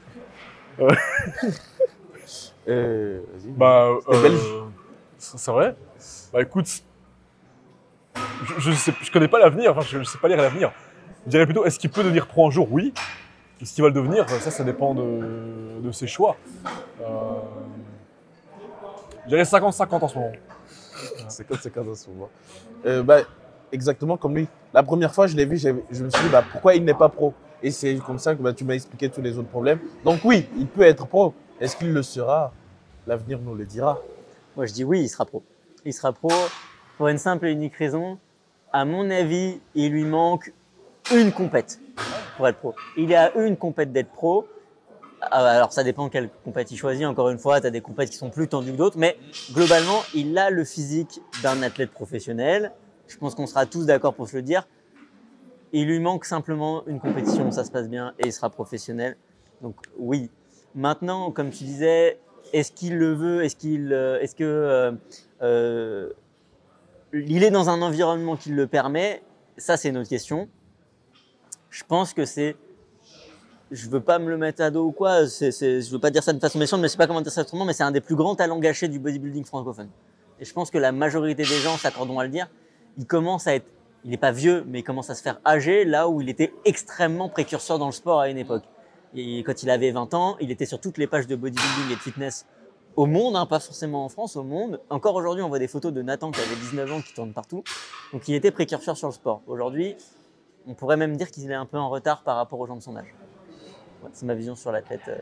Euh, vas-y. Bah, euh, c'est vrai. Bah écoute, je, je, sais, je connais pas l'avenir, enfin je, je sais pas lire l'avenir. Je dirais plutôt, est-ce qu'il peut devenir pro un jour? Oui. Est-ce qu'il va le devenir? Ça, ça dépend de, de ses choix. Euh, je dirais 50-50 en ce moment. C'est comme c'est comme ça souvent. Euh, bah, exactement comme lui. La première fois, je l'ai vu, je me suis dit, bah, pourquoi il n'est pas pro? Et c'est comme ça que bah, tu m'as expliqué tous les autres problèmes. Donc oui, il peut être pro. Est-ce qu'il le sera? L'avenir nous le dira. Moi, je dis oui, il sera pro. Il sera pro pour une simple et unique raison. À mon avis, il lui manque une compète pour être pro. Il est à une compète d'être pro. Ah, Alors, ça dépend quelle compète il choisit. Encore une fois, tu as des compètes qui sont plus tendues que d'autres. Mais globalement, il a le physique d'un athlète professionnel. Je pense qu'on sera tous d'accord pour se le dire. Il lui manque simplement une compétition, ça se passe bien et il sera professionnel. Donc oui. Maintenant, comme tu disais, est-ce qu'il le veut? Est-ce qu'il, euh, est-ce que euh, euh, il est dans un environnement qui le permet? Ça, c'est une autre question. Je pense que c'est. Je veux pas me le mettre à dos ou quoi. C'est, c'est, je veux pas dire ça de façon méchante, mais je sais pas comment dire ça autrement. Mais c'est un des plus grands talents gâchés du bodybuilding francophone. Et je pense que la majorité des gens s'accorderont à le dire. Il commence à être. Il n'est pas vieux, mais il commence à se faire âgé là où il était extrêmement précurseur dans le sport à une époque. Et quand il avait 20 ans, il était sur toutes les pages de bodybuilding et de fitness au monde, hein, pas forcément en France, au monde. Encore aujourd'hui, on voit des photos de Nathan qui avait 19 ans qui tourne partout. Donc il était précurseur sur le sport. Aujourd'hui, on pourrait même dire qu'il est un peu en retard par rapport aux gens de son âge. Ouais, c'est ma vision sur l'athlète. euh.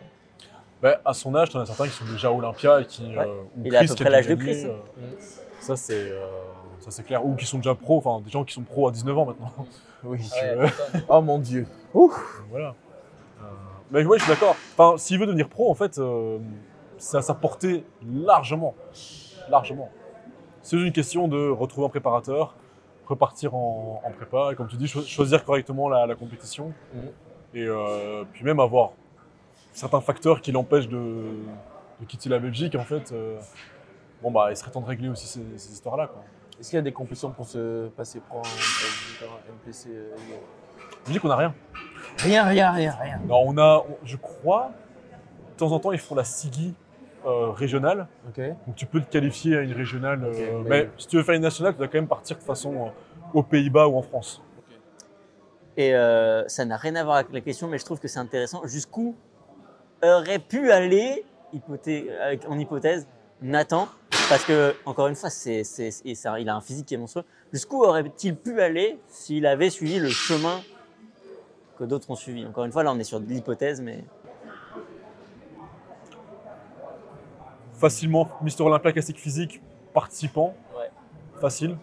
Bah, à son âge, t'en as certains qui sont déjà Olympia et qui. Ouais. euh, ou Il a à peu près l'âge de Chris, euh, ça, c'est euh, ça, c'est clair. Ou qui sont déjà pros, enfin des gens qui sont pros à 19 ans maintenant. *laughs* Oui. Euh, Oh mon Dieu. voilà. Euh, mais ouais, je suis d'accord. Enfin, s'il veut devenir pro, en fait, euh, c'est à sa portée largement. Largement. C'est juste une question de retrouver un préparateur, repartir en, en prépa, et comme tu dis, cho- choisir correctement la, la compétition. Mhm. Et euh, puis même avoir certains facteurs qui l'empêchent de, de quitter la Belgique, en fait. euh, bon, bah, il serait temps de régler aussi ces, ces histoires-là. Est-ce qu'il y a des compétitions pour se passer pro en euh, Je dis qu'on n'a rien. Rien, rien, rien, rien. Non, on a, on- je crois, de temps en temps, ils font la SIGI euh, régionale. Donc tu peux te qualifier à une régionale. mais... si tu veux faire une nationale, tu dois quand même partir de façon aux Pays-Bas ou en France. Et euh, ça n'a rien à voir avec la question, mais je trouve que c'est intéressant. Jusqu'où aurait pu aller, hypothé- en hypothèse, Nathan? Parce que, encore une fois, c'est, il a un physique qui est monstrueux. Jusqu'où aurait-il pu aller s'il avait suivi le chemin que d'autres ont suivi? Encore une fois, là, on est sur de l'hypothèse, mais Facilement, Mister Olympia classique physique, participant. Ouais. Facile.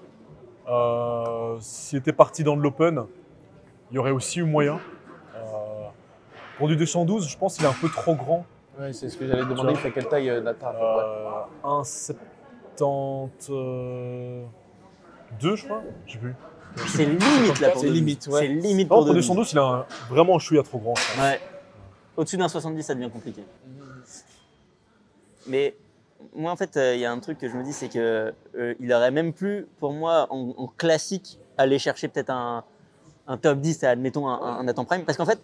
Euh, S'il était parti dans de l'open, il y aurait aussi eu moyen. Euh, pour du 212, je pense qu'il est un peu trop grand. Ouais, c'est ce que j'allais demander. Il fait quelle taille, euh, Nathan Euh, 1,72, je crois. Je sais plus. c'est limite là pour C'est limite, ouais. C'est limite Non, pour, pour deux- 212, il a un- vraiment un chouïa trop grand. Ouais. Au-dessus d'un 70, ça devient compliqué. Mais moi, en fait, euh, il y a un truc que je me dis, c'est que euh, il aurait même pu, pour moi, en, en classique, aller chercher peut-être un, un top 10, admettons un, un Nathan Prime, parce qu'en fait,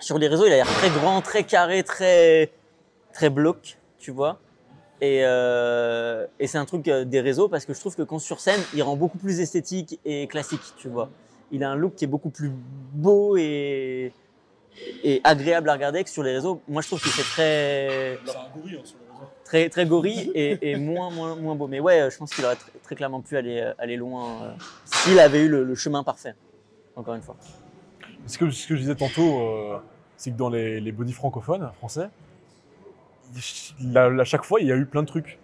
sur les réseaux, il a l'air très grand, très carré, très très bloc, tu vois. Et, euh, et c'est un truc euh, des réseaux parce que je trouve que quand sur scène, il rend beaucoup plus esthétique et classique, tu vois. Il a un look qui est beaucoup plus beau et, et agréable à regarder que sur les réseaux. Moi, je trouve que c'est très C'est un gorille sur les réseaux. très très gorille et, et moins, moins moins beau. Mais ouais, je pense qu'il aurait tr- très clairement pu aller euh, aller loin euh, s'il avait eu le, le chemin parfait. Encore une fois. Ce que, ce que je disais tantôt, euh, c'est que dans les, les body francophones français, à, chaque fois, il y a eu plein de trucs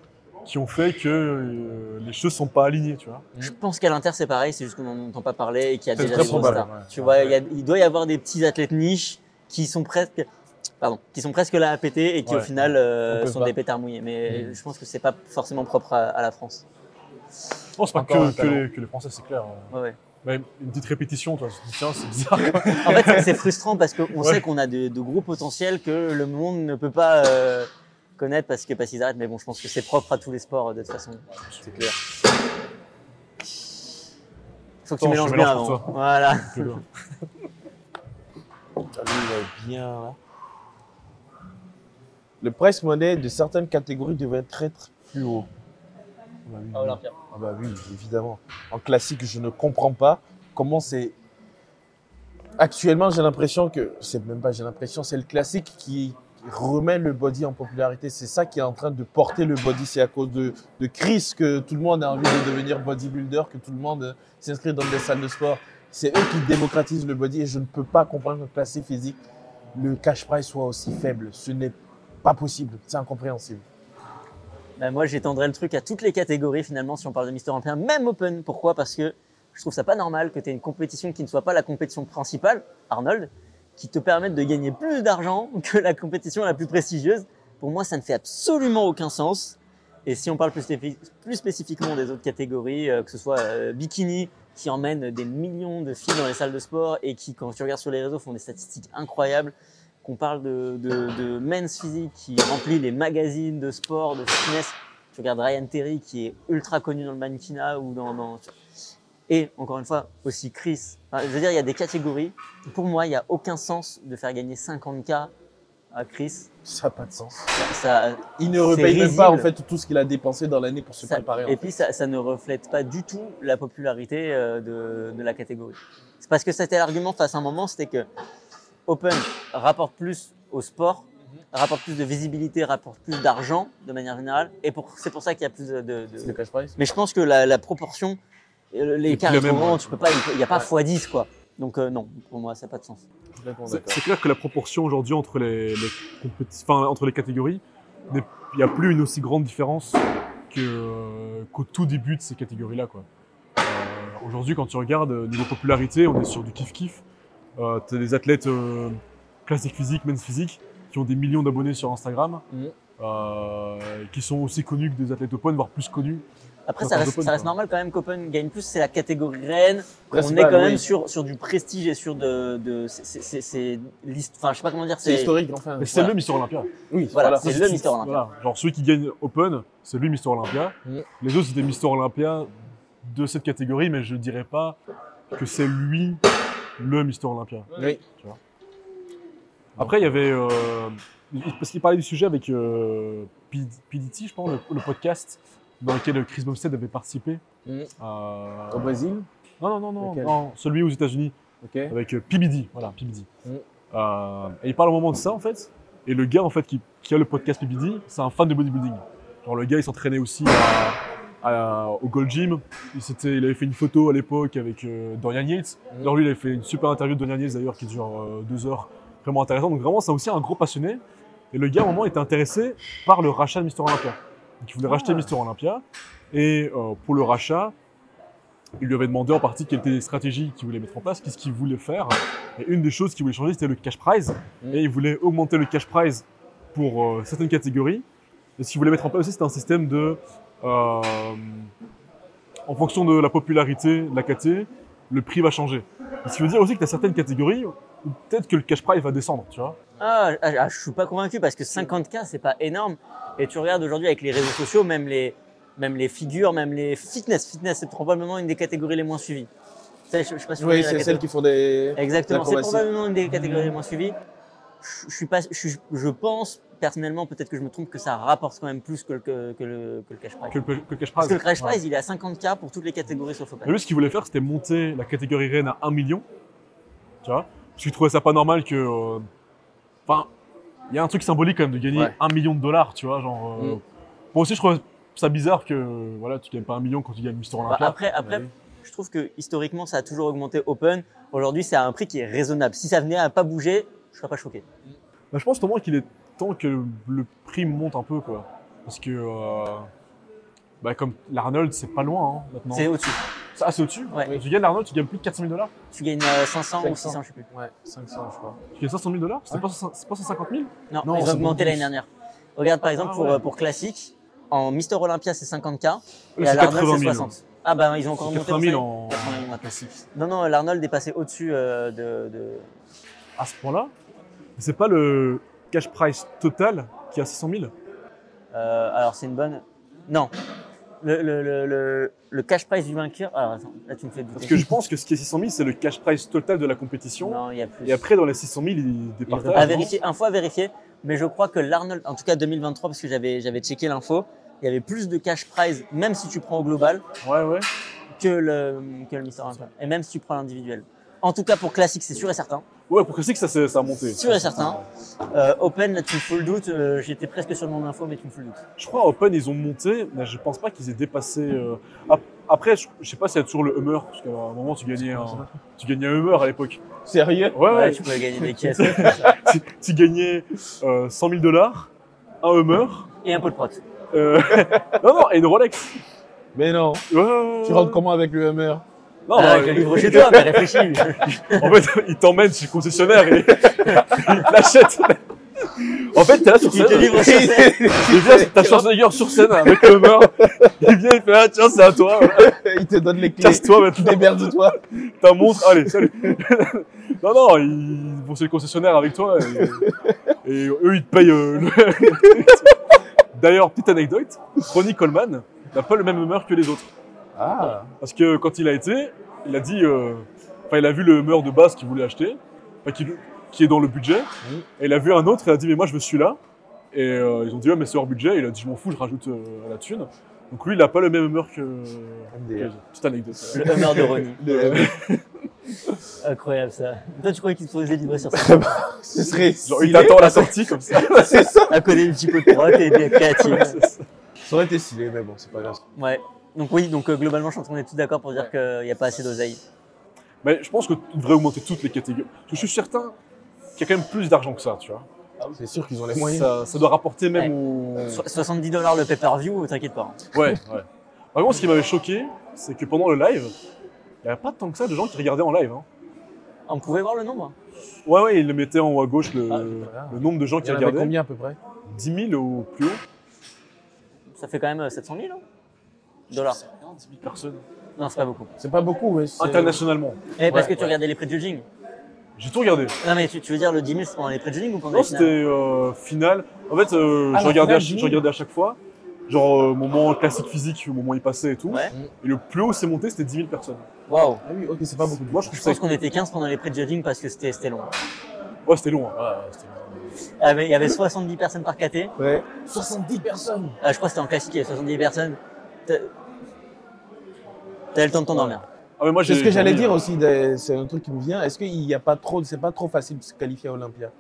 qui ont fait que euh, les choses sont pas alignées, tu vois. Je pense qu'à l'Inter c'est pareil, c'est juste qu'on n'en entend pas parler et qu'il y a déjà des grosses stars. ouais. Tu vois, il, y a- il doit y avoir des petits athlètes niches qui sont presque pardon, qui sont presque là à péter et qui au final euh, sont pas. des pétards mouillés. Mais Mm. je pense que c'est pas forcément propre à, à la France. Non, c'est pas que, les, que les Français, c'est clair. Ouais, ouais. Une petite répétition, toi, tu te dis, tiens, c'est bizarre. *laughs* En fait, c'est- frustrant parce qu'on Ouais. sait qu'on a de, de gros potentiels que le monde ne peut pas euh, connaître parce que parce qu'ils arrêtent. Mais bon, je pense que c'est propre à tous les sports de toute façon. C'est clair. Faut que tu mélanges je bien avant. toi. Voilà. *laughs* Bien. Le price money de certaines catégories devrait être très plus haut. Ah bah oui, oui. Ah bah oui, évidemment. En classique, je ne comprends pas comment c'est. Actuellement, j'ai l'impression que c'est même pas j'ai l'impression, c'est le classique qui remet le body en popularité. C'est ça qui est en train de porter le body. C'est à cause de, de Chris que tout le monde a envie de devenir bodybuilder, que tout le monde s'inscrit dans des salles de sport. C'est eux qui démocratisent le body et je ne peux pas comprendre que classique physique, le cash price soit aussi faible. Ce n'est pas possible. C'est incompréhensible. Bah, moi, j'étendrais le truc à toutes les catégories finalement si on parle de Mister Olympia, même Open. Pourquoi? Parce que je trouve ça pas normal que tu aies une compétition qui ne soit pas la compétition principale, Arnold, qui te permette de gagner plus d'argent *laughs* que la compétition la plus prestigieuse. Pour moi, ça ne fait absolument aucun sens. Et si on parle plus spécifiquement des autres catégories, euh, que ce soit euh, bikini, qui emmène des millions de filles dans les salles de sport et qui, quand tu regardes sur les réseaux, font des statistiques incroyables, qu'on parle de, de, de men's physique qui remplit les magazines de sport, de fitness. Tu regardes Ryan Terry qui est ultra connu dans le mannequinat ou dans, dans et encore une fois aussi Chris. Enfin, je veux dire, il y a des catégories. Pour moi, il n'y a aucun sens de faire gagner 50K à Chris. Ça n'a pas de sens. Ça, Il ne repaye même pas en fait tout ce qu'il a dépensé dans l'année pour se ça- préparer. en et fait. puis ça, ça ne reflète pas du tout la popularité euh, de, de la catégorie. C'est parce que c'était l'argument face à un moment, c'était que Open rapporte plus au sport, rapporte plus de visibilité, rapporte plus d'argent de manière générale, et pour, c'est pour ça qu'il y a plus de, de- de- Le cash price Mais je pense que la, la proportion, sont même, grands, ouais. tu peux pas, il n'y a pas Ouais. x10 quoi. Donc euh, non, pour moi ça n'a pas de sens. C'est clair que la proportion aujourd'hui entre les, les compéti- enfin, entre les catégories, il n'y a plus une aussi grande différence que, euh, qu'au tout début de ces catégories-là. quoi. Euh, aujourd'hui, quand tu regardes niveau popularité, on est sur du kiff-kiff. Euh, tu as des athlètes euh, classique physique, men's physique, qui ont des millions d'abonnés sur Instagram, Mhm. euh, qui sont aussi connus que des athlètes open, voire plus connus. Après, ça reste, Open, ça reste quoi. normal quand même qu'Open gagne plus, c'est la catégorie reine. on est quand même oui. sur, sur du prestige et sur de. de c'est- Enfin, je sais pas comment dire. C'est historique enfin. Mais c'est Voilà. le Mister Olympia. Oui, Voilà, voilà. c'est le Mister Olympia. Voilà. Genre celui qui gagne Open, c'est lui Mister Olympia. Mhm. Les autres, c'est des Mister Olympia de cette catégorie, mais je dirais pas que c'est lui le Mister Olympia. Oui. Après, il y avait. euh, parce qu'il parlait du sujet avec euh, PDT, je pense, le, le podcast dans lequel Chris Bumstead avait participé. Mhm. Euh, Au Brésil non, non, non, non, celui aux États-Unis avec euh, PBD. Voilà, PBD. Euh, et il parle au moment de ça, en fait. Et le gars, en fait, qui, qui a le podcast PBD, c'est un fan de bodybuilding. Genre le gars, il s'entraînait aussi à- à- au Gold Gym. Il, avait fait une photo à l'époque avec euh, Dorian Yates. Mhm. Alors lui, il avait fait une super interview de Dorian Yates d'ailleurs qui dure euh, deux heures, vraiment intéressant. Donc vraiment, c'est aussi un gros passionné. Et le gars, à un moment, était intéressé par le rachat de Mister Olympia. Donc il voulait racheter Ah. Mister Olympia. Et euh, pour le rachat, il lui avait demandé en partie quelles étaient les stratégies qu'il voulait mettre en place, qu'est-ce qu'il voulait faire. Et une des choses qu'il voulait changer, c'était le cash prize. Mm. Et il voulait augmenter le cash prize pour certaines catégories. Et ce qu'il voulait mettre en place aussi, c'était un système de. Euh, en fonction de la popularité de la KT, le prix va changer. Ce qui veut dire aussi que tu as certaines catégories où peut-être que le cash prize va descendre, tu vois. Ah, ah, ah, je suis pas convaincu parce que 50K, c'est pas énorme. Et tu regardes aujourd'hui avec les réseaux sociaux, même les, même les figures, même les fitness. Fitness, c'est probablement une des catégories les moins suivies. Je, je sais pas si tu Oui, c'est celles qui font des. Exactement, c'est probablement une des catégories les moins suivies. Je, je suis pas, je, suis- je pense personnellement, peut-être que je me trompe, que ça rapporte quand même plus que, le- que, que le, que le cash prize. Que, le- que le cash prize. Parce que le cash Ouais. prize, il est à 50K pour toutes les catégories sauf Et Open. lui, ce qu'il voulait faire, c'était monter la catégorie reine à 1 million. Tu vois? Parce qu'il trouvait ça pas normal que. euh, Enfin, il y a un truc symbolique quand même de gagner Ouais. 1 million de dollars, tu vois. Genre, euh, Mm. Moi aussi, je trouve ça bizarre que voilà, tu gagnes pas 1 million quand tu gagnes Mister Bah, Olympia. après, après Ouais. je trouve que historiquement, ça a toujours augmenté Open. Aujourd'hui, c'est à un prix qui est raisonnable. Si ça venait à pas bouger, je serais pas choqué. Bah, je pense au moins qu'il est temps que le, prix monte un peu, quoi. Parce que. euh, bah, comme l'Arnold, c'est pas loin hein, maintenant. C'est au-dessus. Ah, c'est au-dessus Ouais. Tu gagnes l'Arnold, tu gagnes plus de 400 000 dollars Tu gagnes euh, 500 ou 500. 600, je sais plus. Ouais, 500, je crois. Tu gagnes 500 000 dollars C'est Ouais. pas, cent- c'est pas 150 000 Non, Non, ils ont augmenté l'année dernière. Regarde par exemple Ah pour, ouais. euh, pour classique, en Mister Olympia c'est 50K et à l'Arnold 80 c'est 000. 60. Ah bah ils ont encore C'est monté 80 000 pour en 80 000 maintenant. classique. Non, non, l'Arnold est passé au-dessus euh, de, de- À ce point-là C'est pas le cash price total qui est à 600 000 euh, alors c'est une bonne. Non. Le, le, le, le, le cash price du vainqueur. Alors attends, là tu me fais douter. Parce que je pense que ce qui est 600 000, c'est le cash price total de la compétition. Non, il y a plus. Et après, dans les 600 000, ils départagent. à vérifier, info à vérifier, mais je crois que l'Arnold, en tout cas 2023, parce que j'avais j'avais checké l'info, il y avait plus de cash prize, même si tu prends au global, Ouais, ouais. que le, que le Mister. Et même si tu prends l'individuel. En tout cas pour classique, c'est sûr et certain. Ouais, pour classique, ça, ça a monté. Sûr et certain. Euh, Open, là tu me fous le doute. euh, J'étais presque sur le nom d'info, mais tu me fous le doute. Je crois Open, ils ont monté, mais je pense pas qu'ils aient dépassé. euh, ap- Après, je, je sais pas s'il y a toujours le Hummer, parce qu'à un moment, tu gagnais un, tu gagnais un Hummer à l'époque. Sérieux? Ouais, ouais. tu peux gagner des caisses. *laughs* tu, tu gagnais euh, 100 000 dollars, un Hummer, et un peu de prot. euh, *laughs* non, non, et une Rolex. Mais non. Ouais, ouais, ouais, Tu ouais. rentres comment avec le Hummer? Non, Ah, bah, je livre chez *laughs* toi, mais réfléchis. *laughs* En fait, il t'emmène chez le concessionnaire et il te *laughs* l'achète. En fait, t'es là sur Il scène. livre sur scène. Il vient, t'as Schwarzenegger sur scène avec le Hummer. Il vient, il fait Ah, tiens, c'est à toi. voilà. Il te donne les clés. Casse-toi maintenant. Démerde-toi. Ta montre, allez, salut. non, non, ils vont chez le concessionnaire avec toi et, et eux, ils te payent. euh, le- D'ailleurs, petite anecdote Ronnie Coleman n'a pas le même humeur que les autres. Ah. Parce que quand il a été, il a dit. euh, Enfin, il a vu le humeur de base qu'il voulait acheter, enfin, qui, qui est dans le budget. Et il a vu un autre, il a dit Mais moi, je veux celui-là. Et euh, ils ont dit Ouais, mais c'est hors budget. Il a dit Je m'en fous, je rajoute euh, la thune. Donc lui, il n'a pas le même humeur que. que- Petite anecdote. Le Hummer de Ronnie. Le- *laughs* Incroyable ça. Toi, tu croyais qu'il te faisait livrer sur *laughs* ça Ce serait. Genre, il t'attend à la sortie comme ça. *laughs* C'est ça. À côté du petit peu de et des créatives. Ça aurait été stylé, mais bon, c'est pas grave. Ouais. Donc oui, donc euh, globalement, je pense qu'on est tous d'accord pour dire Ouais. qu'il n'y a pas assez d'oseille. Mais je pense que tu devrais augmenter toutes les catégories. Parce que je suis certain qu'il y a quand même plus d'argent que ça, tu vois. C'est sûr qu'ils ont les moyens. Ça, ça doit rapporter même au. So- 70 dollars le pay-per-view, t'inquiète pas. hein. Ouais, ouais. Par contre, ce qui m'avait choqué, c'est que pendant le live, il n'y avait pas tant que ça de gens qui regardaient en live. hein. On pouvait voir le nombre Ouais, ouais, ils le mettaient en haut à gauche, le, Ah, voilà. le nombre de gens Il qui en avait regardaient. combien à peu près? 10 000 au plus haut. Ça fait quand même euh, 700 000 hein dollars. 10 000 personnes. Non, c'est pas beaucoup. C'est pas beaucoup, mais c'est. Internationalement. Eh, parce Ouais, que tu ouais. regardais les pré-judging. J'ai tout regardé. Non, mais tu, tu veux dire le 10 000 c'est pendant les pré-judging ou pendant Non, les c'était finales euh, finale. En fait, euh, Ah, je, la regardais à, finale, ch- 10 je 000. regardais à chaque fois. Genre, euh, moment classique physique, au moment où il passait et tout. Ouais. Et le plus haut c'est monté, c'était 10 000 personnes. Waouh. Ah oui, ok, c'est pas beaucoup. Moi, je trouve Je ça. pense qu'on était 15 pendant les pré-judging parce que c'était c'était long. Ouais, c'était long. hein. Ouais, ouais, c'était long. Il y avait- il y avait 70 personnes par KT. Ouais. 70 personnes. Ah, je crois que c'était en classique, il y avait 70 personnes. T'as t'as le temps de t'endormir. Ah, mais moi, C'est ce que j'allais dire aussi, c'est un truc qui me vient. Est-ce qu'il y a pas trop, c'est pas trop facile de se qualifier à Olympia?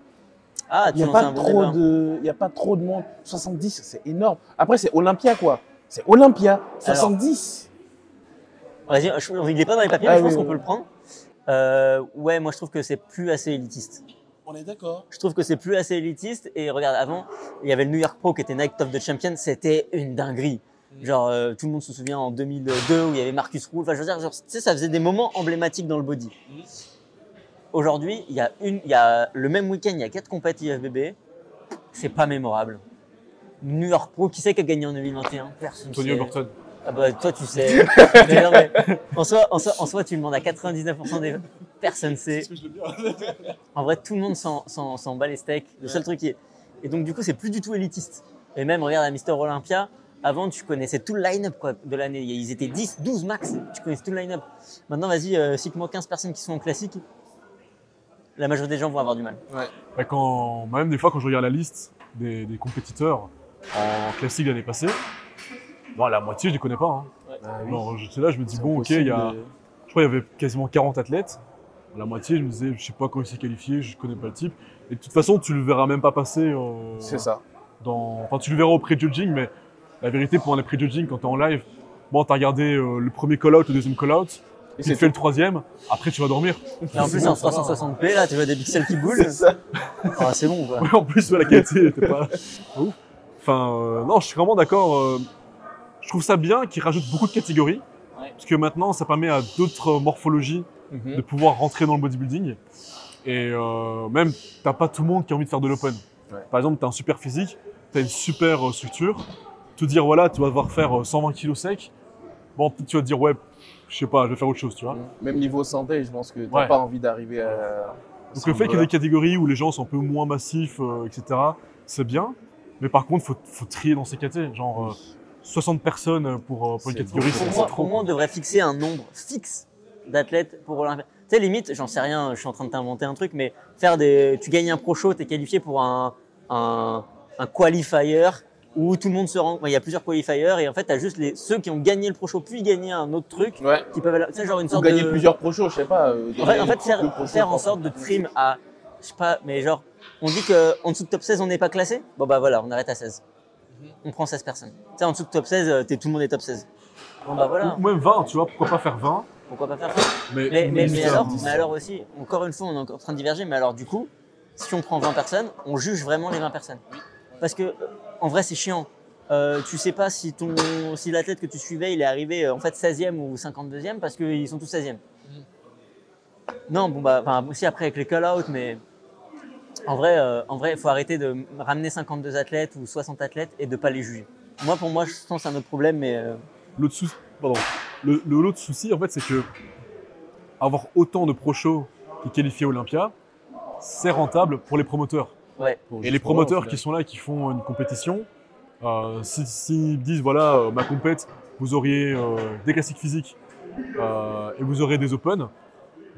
Ah, Il tu n'y a, lances pas un trop débat. de- il y a pas trop de monde. 70, c'est énorme. Après, c'est Olympia, quoi. C'est Olympia. 70. Vas-y, je- il n'est pas dans les papiers, Ah mais je oui, pense qu'on oui. peut le prendre. Euh, ouais, moi je trouve que c'est plus assez élitiste. On est d'accord. Je trouve que c'est plus assez élitiste. Et regarde, avant, il y avait le New York Pro qui était Night of the Champion, c'était une dinguerie. Genre, euh, tout le monde se souvient en 2002 où il y avait Marcus Rule. Enfin, je veux dire, genre, tu sais, ça faisait des moments emblématiques dans le body. Aujourd'hui, il y a une, il y a le même week-end, il y a quatre compétitions IFBB. C'est pas mémorable. New York Pro, qui c'est qui a gagné en 2021 Personne. Tony sait. Overton. Ah bah toi tu sais. *laughs* mais non, mais en soi, en soi, en soi, tu demandes à 99% des personne sait. *laughs* En vrai, tout le monde s'en, s'en, s'en bat les steaks. Le seul truc qui est. Et donc du coup, c'est plus du tout élitiste. Et même regarde à Mister Olympia. Avant, tu connaissais tout le line-up quoi, de l'année. Ils étaient 10, 12 max. Tu connaissais tout le line-up. Maintenant, vas-y, euh, cite-moi 15 personnes qui sont en classique. La majorité des gens vont avoir du mal. Bah, quand, même des fois, quand je regarde la liste des, des compétiteurs en classique l'année passée, bon, la moitié, je les connais pas. Hein. Alors, j'étais là, je me dis, bon, ok, il y a, je crois qu'il y avait quasiment 40 athlètes. La moitié, je me disais, je sais pas comment il s'est qualifié, je connais pas le type. Et de toute façon, tu le verras même pas passer. euh, C'est ça. dans... Enfin, tu le verras au pré-judging, mais la vérité, pendant les pré-judging, quand tu es en live, bon, tu as regardé euh, le premier call-out, le deuxième call-out, Et tu fais le troisième, après tu vas dormir. Et en plus, en 360p, là, tu vois des pixels qui bougent. C'est ça. Ah, c'est bon, quoi. Ouais, en plus, la qualité n'était pas *laughs* ouf. Enfin, euh, non, je suis vraiment d'accord. euh, je trouve ça bien qu'ils rajoutent beaucoup de catégories, Ouais. parce que maintenant, ça permet à d'autres morphologies Mhm. de pouvoir rentrer dans le bodybuilding. Et euh, même, t'as pas tout le monde qui a envie de faire de l'open. Ouais. Par exemple, t'as un super physique, t'as une super structure. Te dire, voilà, tu vas devoir faire euh, 120 kilos sec. Bon, tu vas te dire, ouais, je sais pas, je vais faire autre chose, tu vois. Même niveau santé, je pense que t'as Ouais. pas envie d'arriver à. Donc le fait qu'il y ait des catégories où les gens sont un peu moins massifs, euh, etc., c'est bien. Mais par contre, faut, faut trier dans ces catégories. Genre euh, 60 personnes pour, euh, pour une catégorie, c'est trop. pour moi, on devrait fixer un nombre fixe d'athlètes pour Olympia. Tu sais, limite, j'en sais rien, je suis en train de t'inventer un truc, mais faire des. Tu gagnes un pro show, tu es qualifié pour un, un, un qualifier où tout le monde se rend. Il y a plusieurs qualifiers et en fait, tu as juste les, ceux qui ont gagné le pro show puis gagné un autre truc Ouais. qui peuvent. aller- Tu sais, genre une Ou sorte gagner de. plusieurs pro shows, je sais pas. euh, En fait, gagner en fait, faire, pro shows, faire en sorte de prime à. Je sais pas, mais genre, on dit qu'en dessous de top 16, on n'est pas classé? Bon, bah voilà, on arrête à 16. On prend 16 personnes. Tu sais, en dessous de top 16, euh, t'es- tout le monde est top 16. Bon, bah voilà, Ou même 20, tu vois, pourquoi pas faire 20 pourquoi pas faire ça Mais, mais, mais, mais limiter à alors, 10. mais alors aussi, encore une fois, on est en train de diverger, mais alors du coup, si on prend 20 personnes, on juge vraiment les 20 personnes. Parce que, en vrai, c'est chiant. Euh, tu sais pas si, ton, si l'athlète que tu suivais, il est arrivé euh, en fait 16e ou 52e parce qu'ils sont tous 16e. Non, bon, bah, enfin, aussi après avec les call-out, mais en vrai, euh, en vrai, il faut arrêter de ramener 52 athlètes ou 60 athlètes et de pas les juger. Moi, pour moi, je pense que c'est un autre problème, mais euh, L'autre souci, pardon. Le, le- l'autre souci, en fait, c'est que avoir autant de pro shows qui qualifient Olympia, c'est rentable pour les promoteurs. Ouais. Et les promoteurs qui sont là qui font une compétition, euh, s'ils si, disent voilà, euh, ma compète, vous auriez euh, des classiques physiques euh, et vous aurez des open,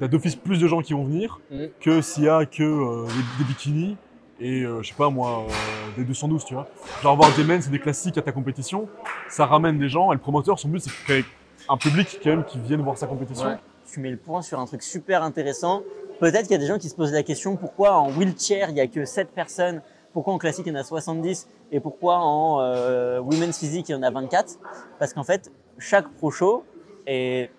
t'as d'office plus de gens qui vont venir Mhm. que s'il y a que euh, des, des bikinis et euh, je sais pas moi, euh, des 212, tu vois. Genre avoir des men's et des classiques à ta compétition, ça ramène des gens et le promoteur, son but c'est qu'il y ait un public quand même qui vienne voir sa compétition. Ouais. tu mets le point sur un truc super intéressant. Peut-être qu'il y a des gens qui se posent la question pourquoi en wheelchair il y a que 7 personnes, pourquoi en classique il y en a 70 et pourquoi en euh, women's physique il y en a 24 Parce qu'en fait, chaque pro show est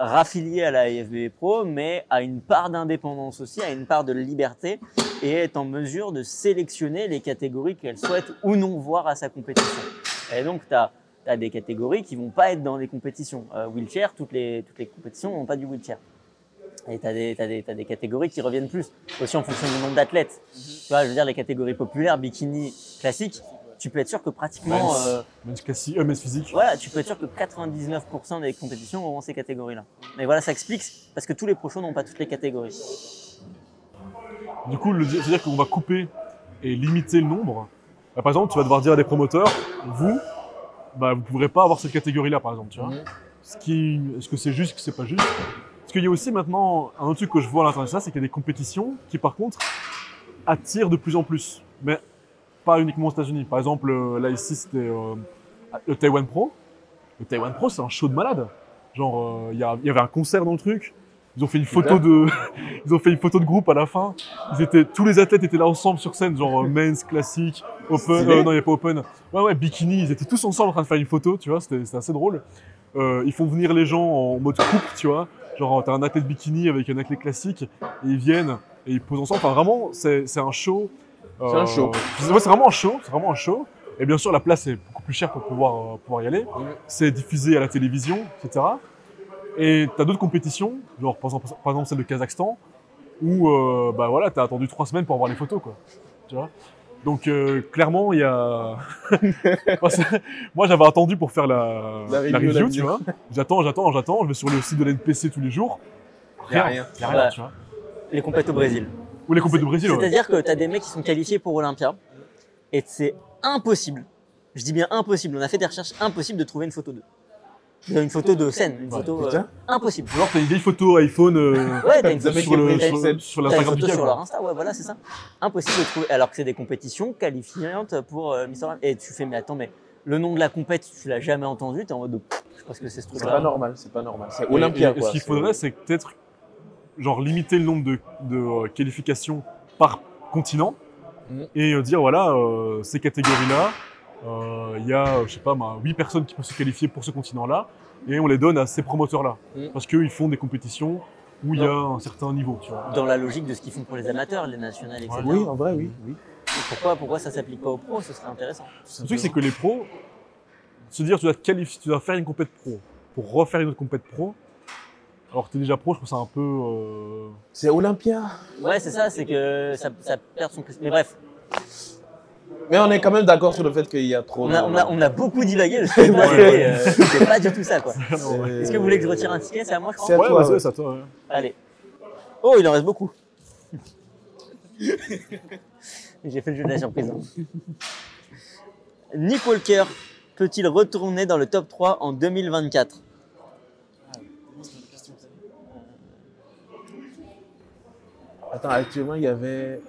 raffilié à la IFBB Pro, mais a une part d'indépendance aussi, a une part de liberté et est en mesure de sélectionner les catégories qu'elle souhaite ou non voir à sa compétition. Et donc, tu as, des catégories qui vont pas être dans les compétitions. Euh, wheelchair, toutes les, toutes les compétitions n'ont pas du wheelchair. Et tu as, des- catégories qui reviennent plus, aussi en fonction du nombre d'athlètes. Tu vois, je veux dire, les catégories populaires, bikini, classique, tu peux être sûr que pratiquement... Men's. euh, Men's classique, euh, men's physique. voilà, tu peux être sûr que 99% des compétitions auront ces catégories-là. Mais voilà, ça explique, parce que tous les pro shows n'ont pas toutes les catégories. Du coup, c'est-à-dire qu'on va couper et limiter le nombre. Bah, par exemple, tu vas devoir dire à des promoteurs, vous, bah, vous ne pourrez pas avoir cette catégorie-là, par exemple. Tu vois Mhm. Ce qui, est-ce que c'est juste, que c'est pas juste? Parce qu'il y a aussi maintenant un autre truc que je vois à l'international, c'est qu'il y a des compétitions qui, par contre, attirent de plus en plus, mais pas uniquement aux États-Unis. Par exemple, euh, là ici, c'était euh, le Taiwan Pro. Le Taiwan Pro, c'est un show de malade. Genre, euh, il y, y avait un concert dans le truc. Ils ont fait une photo de, *laughs* ils ont fait une photo de groupe à la fin. Ils étaient, tous les athlètes étaient là ensemble sur scène, genre men's classique, open, euh, non il y a pas open. Ouais ouais, bikini, ils étaient tous ensemble en train de faire une photo, tu vois, c'était assez drôle. Ils font venir les gens en mode couple, tu vois. Genre t'as un athlète bikini avec un athlète classique, et ils viennent et ils posent ensemble. Enfin vraiment, c'est c'est un show. C'est un show. c'est- ouais, c'est vraiment un show, c'est vraiment un show. Et bien sûr, la place est beaucoup plus chère pour pouvoir, euh, pouvoir y aller. C'est diffusé à la télévision, etc. Et tu as d'autres compétitions, genre par exemple, par exemple celle de Kazakhstan, où euh, bah voilà, tu as attendu trois semaines pour avoir les photos. Quoi. Tu vois? Donc euh, clairement, il y a. *laughs* moi, j'avais attendu pour faire la, La review, la tu vois. J'attends, j'attends, j'attends. Je vais sur le site de l'NPC tous les jours. Y a rien. Y a rien, Ouais. tu vois. Les compètes au Brésil. Ou les compétitions du Brésil, ouais. C'est-à-dire que tu as des mecs qui sont qualifiés pour Olympia et c'est impossible. Je dis bien impossible. On a fait des recherches impossibles de trouver une photo d'eux. Une photo de scène, une photo euh, impossible. Alors t'as une vieille photo iPhone euh, Ouais, t'as une photo sur, le, sur, Excel. sur T'as une l'Instagram photo du sur gars, leur quoi. Insta, ouais, voilà, c'est ça. Impossible de trouver. Alors que c'est des compétitions qualifiantes pour euh, Mister. Et tu fais, mais attends, mais le nom de la compète, tu l'as jamais entendu, t'es en mode, pff, je sais pas ce que c'est ce C'est pas truc-là. normal, c'est pas normal. C'est Olympia, et- et quoi. ce qu'il faudrait, c'est peut-être genre limiter le nombre de, de, euh, qualifications par continent Mhm. et euh, dire voilà, euh, ces catégories-là, il y a, euh, je sais pas, 8 personnes qui peuvent se qualifier pour ce continent-là et on les donne à ces promoteurs-là Mhm. parce qu'ils font des compétitions où il y a un certain niveau, tu vois. Dans la logique de ce qu'ils font pour les amateurs, les nationales, etc. Oui, en vrai, oui. oui. Et Pourquoi, pourquoi ça s'applique pas aux pros Ce serait intéressant. Le truc, c'est que les pros, se dire tu dois te qualifier, tu dois faire une compète pro pour refaire une autre compète pro, alors que tu es déjà pro, je trouve ça un peu. euh, C'est Olympia. Ouais, c'est ça, c'est que ça, ça perd son. Mais bref, Mais on est quand même d'accord sur le fait qu'il y a trop on de. a, on a, on a beaucoup divagué. *laughs* Euh, c'est pas du tout ça, quoi. *laughs* Est-ce que vous voulez que je retire un ticket? C'est à moi, je crois C'est à toi, vas-y, ouais. c'est à toi. ouais. Allez. Oh, il en reste beaucoup. *laughs* J'ai fait le jeu de la surprise. hein. Nick Walker peut-il retourner dans le top 3 en 2024 Attends, actuellement, il y avait.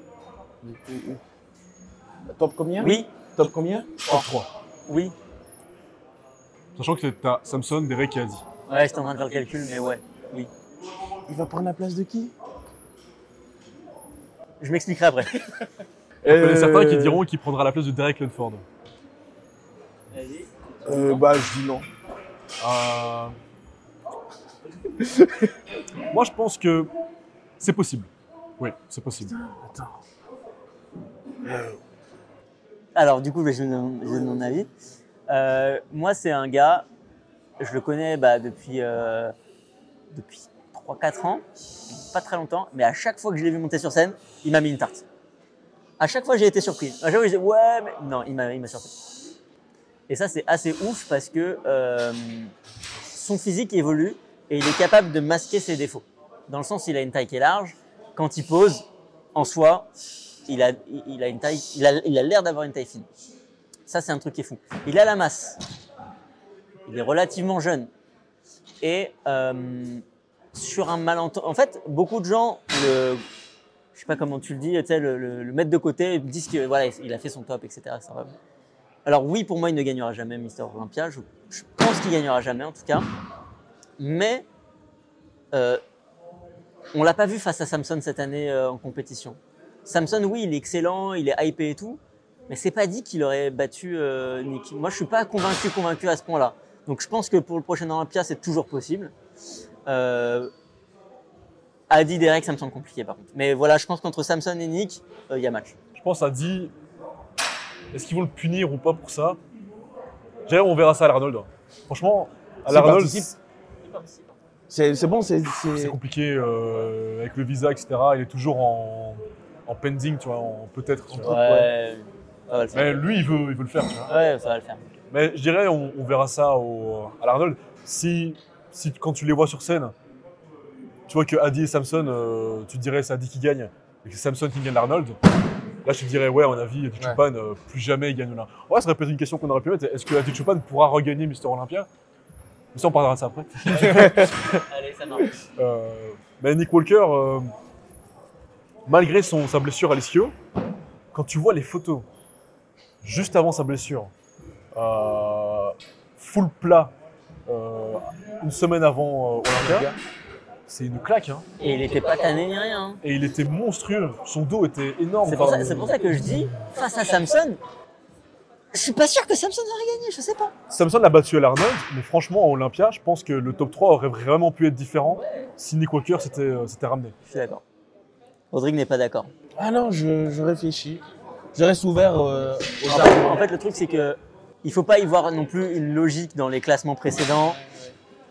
Top combien Oui, Top combien Top 3. oui. Sachant que t'as Samson, Derek et Adi. Ouais, j'étais en train de faire le calcul, mais ouais, oui. Il va prendre la place de qui Je m'expliquerai après. *laughs* Il y en a certains qui diront qu'il prendra la place de Derek Lunford. Euh, bah, je dis non. Euh, *laughs* Moi, je pense que c'est possible. Oui, c'est possible. Attends. Alors, du coup, je donner mon avis. Euh, moi, c'est un gars, je le connais bah, depuis, euh, depuis 3-4 ans, pas très longtemps, mais à chaque fois que je l'ai vu monter sur scène, il m'a mis une tarte. À chaque fois, j'ai été surpris. À chaque ouais, mais non, il m'a surpris. Et ça, c'est assez ouf parce que euh, son physique évolue et il est capable de masquer ses défauts. Dans le sens, il a une taille qui est large. Quand il pose, en soi, il a, l'air d'avoir une taille fine. Ça, c'est un truc qui est fou. Il a la masse. Il est relativement jeune. Et euh, sur un malentendu. En fait, beaucoup de gens, le, je sais pas comment tu le dis, le, mettre de côté, disent que voilà, il a fait son top, etc. Alors oui, pour moi, il ne gagnera jamais Mister Olympia. Je, je pense qu'il gagnera jamais, en tout cas. Mais euh, on l'a pas vu face à Samson cette année euh, en compétition. Samson, oui, il est excellent, il est hypé et tout, mais c'est pas dit qu'il aurait battu euh, Nick. Moi, je suis pas convaincu, convaincu à ce point-là. Donc, je pense que pour le prochain Olympia, c'est toujours possible. Euh, Adi Derek, ça me semble compliqué par contre. Mais voilà, je pense qu'entre Samson et Nick, euh, il y a match. Je pense à Di. Est-ce qu'ils vont le punir ou pas pour ça? D'ailleurs, on verra ça à l'Arnold. Franchement, à l'Arnold, participe. C'est bon, c'est. c'est c'est- compliqué euh, avec le visa, etc. Il est toujours en, en pending, tu vois, en peut-être. tu vois. Ouais, ça va le faire. Mais lui, il veut, il veut le faire, tu vois. Ouais, ça va le faire. Mais je dirais, on, on verra ça au, à l'Arnold. Si, si quand tu les vois sur scène, tu vois que Adi et Samson, euh, tu te dirais c'est Adi qui gagne et que c'est Samson qui gagne l'Arnold. Là, je te dirais, ouais, à mon avis, Adi Ouais. Chupan, euh, plus jamais il gagne là. Ouais, ça serait peut-être une question qu'on aurait pu mettre. Est-ce que Adi Chupan pourra regagner Mister Olympia? Mais ça, on parlera de ça après. *laughs* Allez, ça marche. Euh, mais Nick Walker, euh, malgré son, sa blessure à l'ischio, quand tu vois les photos juste avant sa blessure, euh, full plat, euh, une semaine avant euh, Olympia, c'est une claque. hein. Et il était pas tanné ni rien. hein. Et il était monstrueux. Son dos était énorme. C'est pour, ça- c'est pour ça que je dis, face à Samson, je suis pas sûr que Samson aurait gagné, je sais pas. Samson l'a battu à l'Arnold, mais franchement, en Olympia, je pense que le top 3 aurait vraiment pu être différent si Nick Walker s'était s'était ramené. Je suis d'accord. Rodrigue n'est pas d'accord. Ah non, je, je réfléchis. Je reste ouvert euh, aux En fait, arguments. en fait, le truc, c'est que il faut pas y voir non plus une logique dans les classements précédents.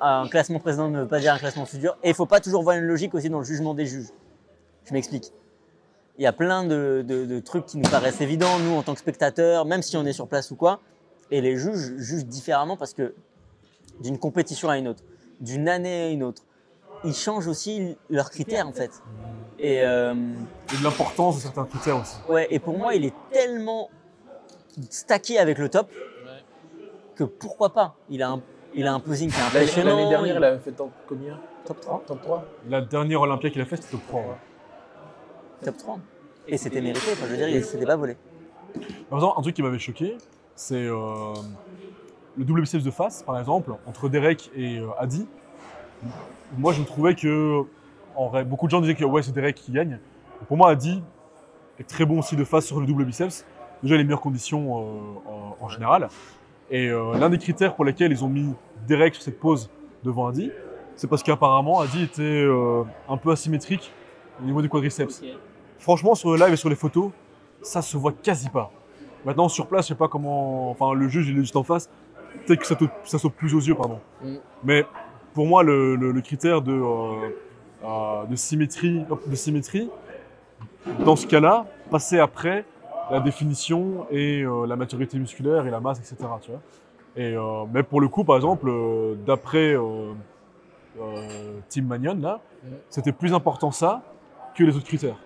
Un classement précédent ne veut pas dire un classement futur. Et il faut pas toujours voir une logique aussi dans le jugement des juges. Je m'explique. Il y a plein de, de- de trucs qui nous paraissent évidents, nous, en tant que spectateurs, même si on est sur place ou quoi. Et les juges jugent différemment parce que d'une compétition à une autre, d'une année à une autre, ils changent aussi leurs critères, en fait. Et. euh, Et de l'importance de certains critères aussi. Ouais, et pour moi, il est tellement stacké avec le top que pourquoi pas? Il a un, il a un posing qui est L'année impressionnant. l'année dernière, il avait fait top combien? Top 3. Top 3 La dernière Olympia qu'il a fait, c'était top 3. ouais. Top 3. Et c'était mérité, enfin, je veux dire, il s'était pas volé. Par exemple, un truc qui m'avait choqué, c'est euh, le double biceps de face, par exemple, entre Derek et euh, Adi. Moi, je trouvais que en vrai, beaucoup de gens disaient que ouais, c'est Derek qui gagne. Pour moi, Adi est très bon aussi de face sur le double biceps. Déjà, les meilleures conditions euh, en, en général. Et euh, l'un des critères pour lesquels ils ont mis Derek sur cette pose devant Adi, c'est parce qu'apparemment, Adi était euh, un peu asymétrique au niveau du quadriceps. Franchement, sur le live et sur les photos, ça se voit quasi pas. Maintenant, sur place, je sais pas comment. Enfin, le juge, il est juste en face. Peut-être que ça, te- ça saute plus aux yeux, pardon. Mm. Mais pour moi, le, le- le critère de, euh, euh, de, symétrie, hop, de symétrie, dans ce cas-là, passer après la définition et euh, la maturité musculaire et la masse, etc. Tu vois et, euh, mais pour le coup, par exemple, d'après Team Magnon, là, c'était plus important ça que les autres critères.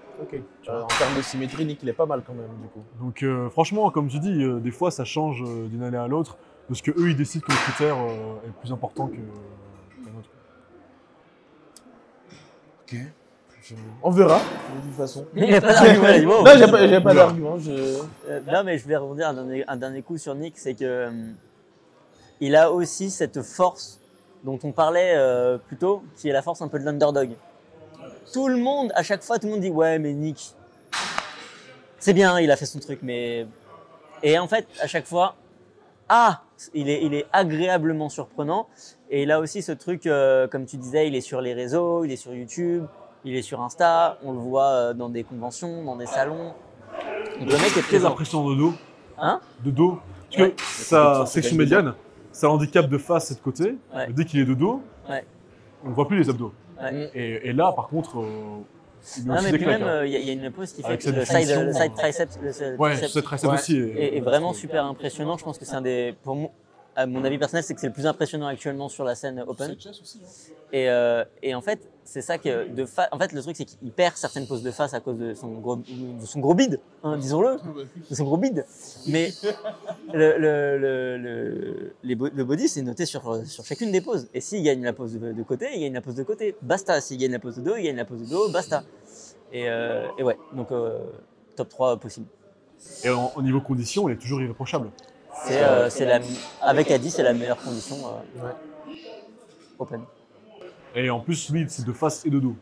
Euh, en termes de symétrie, Nick, il est pas mal quand même, du coup. Donc euh, franchement, comme je dis, euh, des fois ça change d'une année à l'autre, parce que eux ils décident que le critère est plus important que qu'un autre. Ok. On verra, de toute façon. Il n'y a pas d'argument. non, j'ai pas, j'ai pas Oula. d'argument. Je... Euh, non, mais je vais rebondir un dernier, un dernier coup sur Nick, c'est que euh, il a aussi cette force dont on parlait euh, plus tôt, qui est la force un peu de l'underdog. Tout le monde, à chaque fois, tout le monde dit ouais, mais Nick, c'est bien, il a fait son truc, mais et en fait, à chaque fois, ah, il est, il est agréablement surprenant. Et il a aussi ce truc, euh, comme tu disais, il est sur les réseaux, il est sur YouTube, il est sur Insta, on le voit euh, dans des conventions, dans des salons. Donc le mec est Très présent. impressionnant de dos. Hein De dos. Parce Ouais. que sa section médiane, ça handicap de face et de côté. Ouais. Et Dès qu'il est de dos, Ouais. on ne voit plus les abdos. Et, et là, par contre, euh, il Non, mais puis claques. même, hein. euh, il y, a- il y a une pose qui fait le side, le side euh, triceps, le side Ouais, triceps cette tricep Ouais. aussi. est, est vraiment super impressionnant. Je pense que c'est un des, pour moi, à mon avis personnel, c'est que c'est le plus impressionnant actuellement sur la scène open. Et, euh, et en fait, c'est ça que de fa- en fait le truc c'est qu'il perd certaines poses de face à cause de son gros, de son gros bide, hein, disons-le, *laughs* de son gros bide. Mais le, le, le, le, les bo- le body c'est noté sur, sur chacune des poses. Et s'il gagne la pose de, de côté, il gagne la pose de côté, basta. S'il gagne la pose de dos, il gagne la pose de dos, basta. Et, euh, et ouais, donc euh, top 3 possible. Et en- au niveau conditions, il est toujours irréprochable. C'est, euh, c'est la, avec Adi, c'est la meilleure condition euh, Ouais. open. Et en plus, lui, c'est de face et de dos.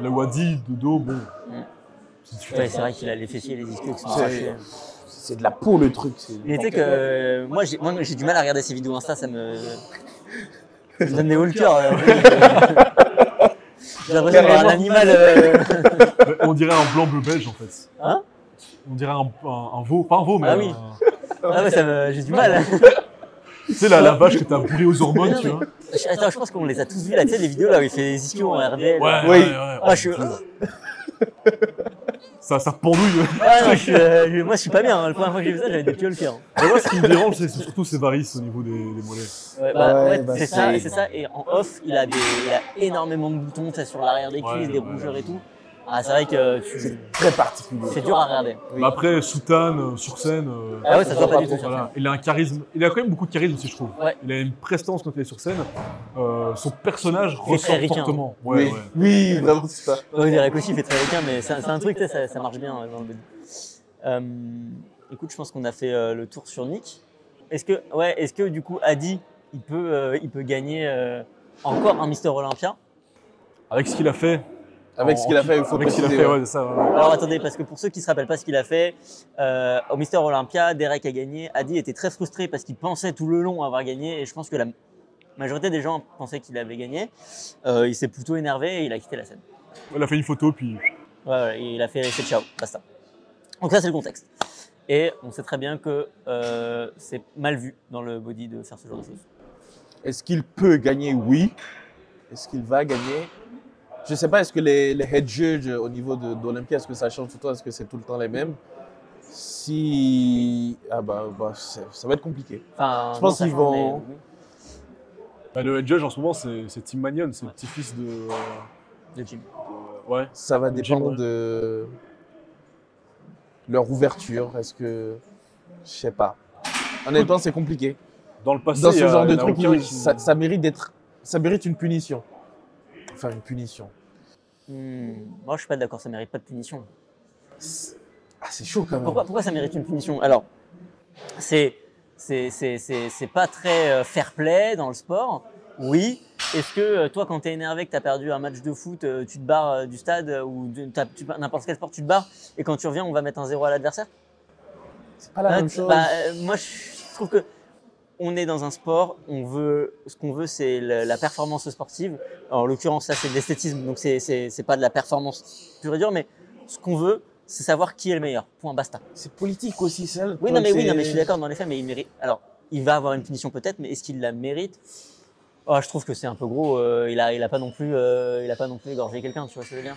Là où Adi, de dos, bon. c'est différent. Ouais, c'est vrai qu'il a les fessiers et les ischios qui sont C'est- arrachés. C'est de la peau, le truc. c'est- Il était que euh, moi j'ai moi, j'ai du mal à regarder ces vidéos Insta, ça me ça me donne des hauts le cœur. euh. *laughs* J'ai l'impression d'avoir un animal. euh, Mais On dirait un blanc bleu belge en fait. Hein? On dirait un, un- un veau, pas un veau, mais Ah oui. Ah ouais, ça me... j'ai du mal. tu sais la, la vache que t'as bourré aux hormones, tu vois. Attends, je pense qu'on les a tous vus là, tu sais, les vidéos là où il fait les ischios en RDL. Ouais, Oui. ouais, ouais. Ah, je suis... Ça, ça pendouille. Ah, non, je suis, euh, je- moi je suis pas bien. hein. La première fois que j'ai vu ça, j'avais des pieds au cœur. Mais moi, ce qui me dérange, c'est surtout ses varices au niveau des, des mollets. Ouais, bah, Ouais, ouais, bah, c'est ça, c'est ça. Et en off, il a, des, il a énormément de boutons tu sais, sur l'arrière des cuisses, Ouais, des ouais. rougeurs et tout. Ah, c'est vrai que tu- C'est très particulier. c'est dur à regarder. Oui. Mais après, soutane, euh, sur scène, euh, Ah ouais, ça se voit pas du tout sur voilà. il a un charisme. Il a quand même beaucoup de charisme aussi, je trouve. Ouais. Il a une prestance quand il est sur scène. Euh, son personnage Il est très ressort ricain. fortement. Ouais, oui. ouais. oui, vraiment, c'est ça. Ouais, Derek aussi il fait très requin, mais c'est un, c'est un truc, tu sais, ça, ça marche bien euh, dans le body. Euh, écoute, je pense qu'on a fait euh, le tour sur Nick. Est-ce que, ouais, est-ce que du coup, Adi, il peut, euh, il peut gagner euh, encore un Mister Olympia? Avec ce qu'il a fait. Avec en- ce qu'il a fait, il faut Avec ce qu'il a préciser, fait, ouais. ça. Alors attendez, parce que pour ceux qui se rappellent pas ce qu'il a fait, euh, au Mister Olympia, Derek a gagné. Adi était très frustré parce qu'il pensait tout le long avoir gagné et je pense que la majorité des gens pensaient qu'il avait gagné. Euh, il s'est plutôt énervé et il a quitté la scène. Il a fait une photo, puis Ouais, ouais, il a fait c'est ciao, basta. Donc ça c'est le contexte. Et on sait très bien que euh, c'est mal vu dans le body de faire ce genre de choses. Est-ce qu'il peut gagner? Oui. Est-ce qu'il va gagner? Je ne sais pas, est-ce que les, les head judges au niveau de- d'Olympia, est-ce que ça change tout le temps Est-ce que c'est tout le temps les mêmes? Si. Ah bah, bah, ça va être compliqué. Enfin, Je pense qu'ils vont- bah, le head judge en ce moment, c'est Tim Mannion, c'est le petit-fils de. euh, de Jim. de- ouais. Ça va Jim, dépendre ouais. de leur ouverture. Est-ce que. Je sais pas. Honnêtement, c'est compliqué. Dans le passé, Dans ce genre de truc, qui- ça, ça mérite d'être. Ça mérite une punition. Enfin, une punition. Hmm, Moi je suis pas d'accord, ça mérite pas de punition. Ah, c'est chaud quand même. Pourquoi, pourquoi ça mérite une punition? Alors, c'est c'est c'est c'est c'est pas très euh, fair play dans le sport. Oui. Est-ce que euh, toi, quand tu es énervé, que tu as perdu un match de foot, euh, tu te barres du stade ou de- t'as- tu- n'importe quel sport, tu te barres et quand tu reviens, on va mettre un zéro à l'adversaire? C'est pas la Hein, même chose. bah, euh, Moi, je trouve que on est dans un sport, on veut, ce qu'on veut, c'est la performance sportive. En l'occurrence, là, c'est de l'esthétisme, donc c'est c'est c'est pas de la performance pure et dure, mais ce qu'on veut, c'est savoir qui est le meilleur. Point, basta. C'est politique aussi, ça. Oui, non, mais oui, non, mais je suis d'accord dans les faits, mais il mérite. Alors, il va avoir une punition peut-être, mais est-ce qu'il la mérite? Oh, je trouve que c'est un peu gros. euh, il a, il a pas non plus, euh, il a pas non plus égorgé quelqu'un, tu vois ce que je veux dire?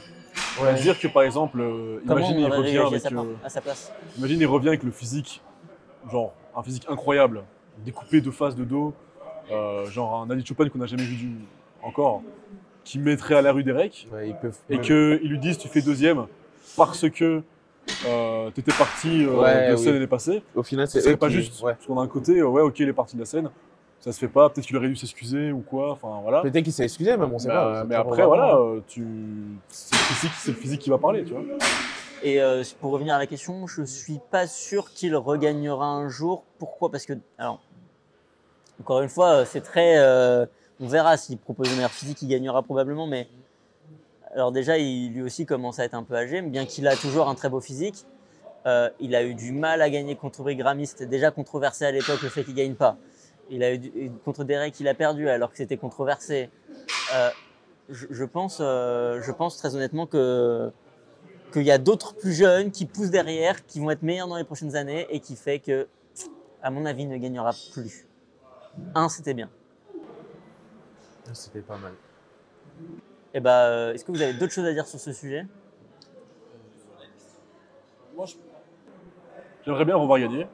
On va dire que par exemple, euh, imagine il revient avec, sa, euh, à sa place? imagine il revient avec le physique, genre un physique incroyable, découpé de face, de dos, euh, genre un Ali Chopin qu'on n'a jamais vu du, encore, qui mettrait à la rue Derek Ouais, ils peuvent. et qu'ils lui disent tu fais deuxième parce que euh, t'étais parti euh, Ouais, de oui. scène l'année passée. Au final, Ce c'est pas qui- juste. Ouais. Parce qu'on a un côté, euh, ouais, ok, il est parti de la scène, ça se fait pas, peut-être qu'il aurait dû s'excuser ou quoi, enfin voilà. Peut-être qu'il s'est excusé, même on sait Bah, pas. mais après, voilà, tu... c'est le, physique, c'est le physique qui va parler, tu vois. Et euh, pour revenir à la question, je suis pas sûr qu'il regagnera un jour. Pourquoi? Parce que, alors, encore une fois, euh, c'est très. euh, on verra s'il propose un meilleur physique, il gagnera probablement. Mais alors déjà, lui aussi commence à être un peu âgé, bien qu'il a toujours un très beau physique. il a eu du mal à gagner contre Brigrami. C'était déjà controversé à l'époque le fait qu'il gagne pas. Il a eu contre Derek, il a perdu alors que c'était controversé. Je, pense, je pense très honnêtement que qu'il y a d'autres plus jeunes qui poussent derrière, qui vont être meilleurs dans les prochaines années et qui fait que, à mon avis, il ne gagnera plus. Un, c'était bien. C'était pas mal. Et bah, euh, est-ce que vous avez d'autres choses à dire sur ce sujet? J'aimerais bien revoir gagner,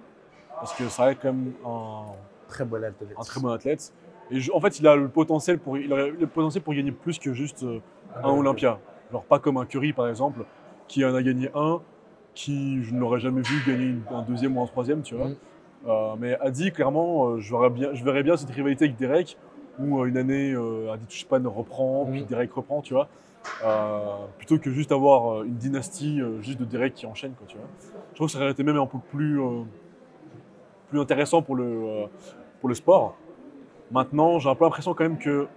parce que ça reste quand même un, Très bon athlète. un très bon athlète. Et je- en fait, il a le potentiel pour, il le potentiel pour gagner plus que juste euh, un Olympia. Genre pas comme un Curry, par exemple, qui en a gagné un, qui je ne l'aurais jamais vu gagner une- un deuxième ou un troisième, tu vois. Mm. Euh, mais Adi, clairement, euh, je, verrais bien, je verrais bien cette rivalité avec Derek, où euh, une année, Adi Tushpan reprend, puis Mm. Derek reprend, tu vois. Plutôt que juste avoir une dynastie juste de Derek qui enchaîne, quoi, tu vois. Je trouve que ça aurait été même un peu plus, plus intéressant pour le, pour le sport. Maintenant, j'ai un peu l'impression quand même que,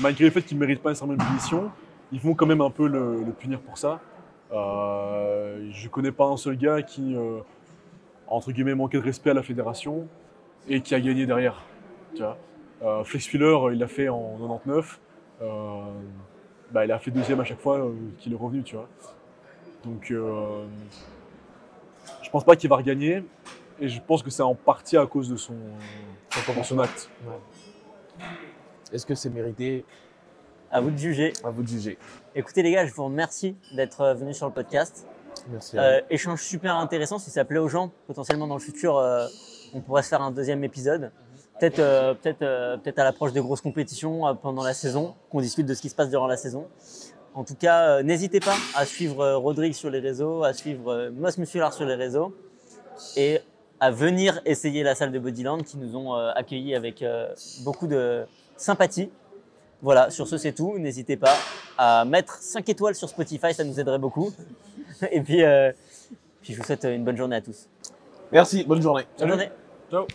malgré le fait qu'il ne mérite pas nécessairement une punition, ils vont quand même un peu le, le punir pour ça. Euh, je connais pas un seul gars qui, euh, entre guillemets, manquait de respect à la fédération et qui a gagné derrière. Euh, Flex Wheeler, il l'a fait en 99. Euh, bah, il a fait deuxième à chaque fois qu'il est revenu, tu vois. Donc, je pense pas qu'il va regagner. Et je pense que c'est en partie à cause de son acte. Est-ce que c'est mérité À vous de juger. À vous de juger. Écoutez les gars, je vous remercie d'être euh, venus sur le podcast. Merci. Euh, échange super intéressant. Si ça plaît aux gens, potentientiellement dans le futur, euh, on pourrait se faire un deuxième épisode. Peut-être euh, peut-être peut-être à l'approche des grosses compétitions pendant la saison, qu'on discute de ce qui se passe durant la saison. En tout cas, n'hésitez pas à suivre Rodrigue sur les réseaux, à suivre Moss Muscular sur les réseaux et à venir essayer la salle de Bodyland qui nous ont accueillis avec beaucoup de sympathie. Voilà, sur ce c'est tout. N'hésitez pas à mettre 5 étoiles sur Spotify, ça nous aiderait beaucoup. Et puis, euh, puis je vous souhaite une bonne journée à tous. Merci, bonne journée. Bonne Salut. journée. Ciao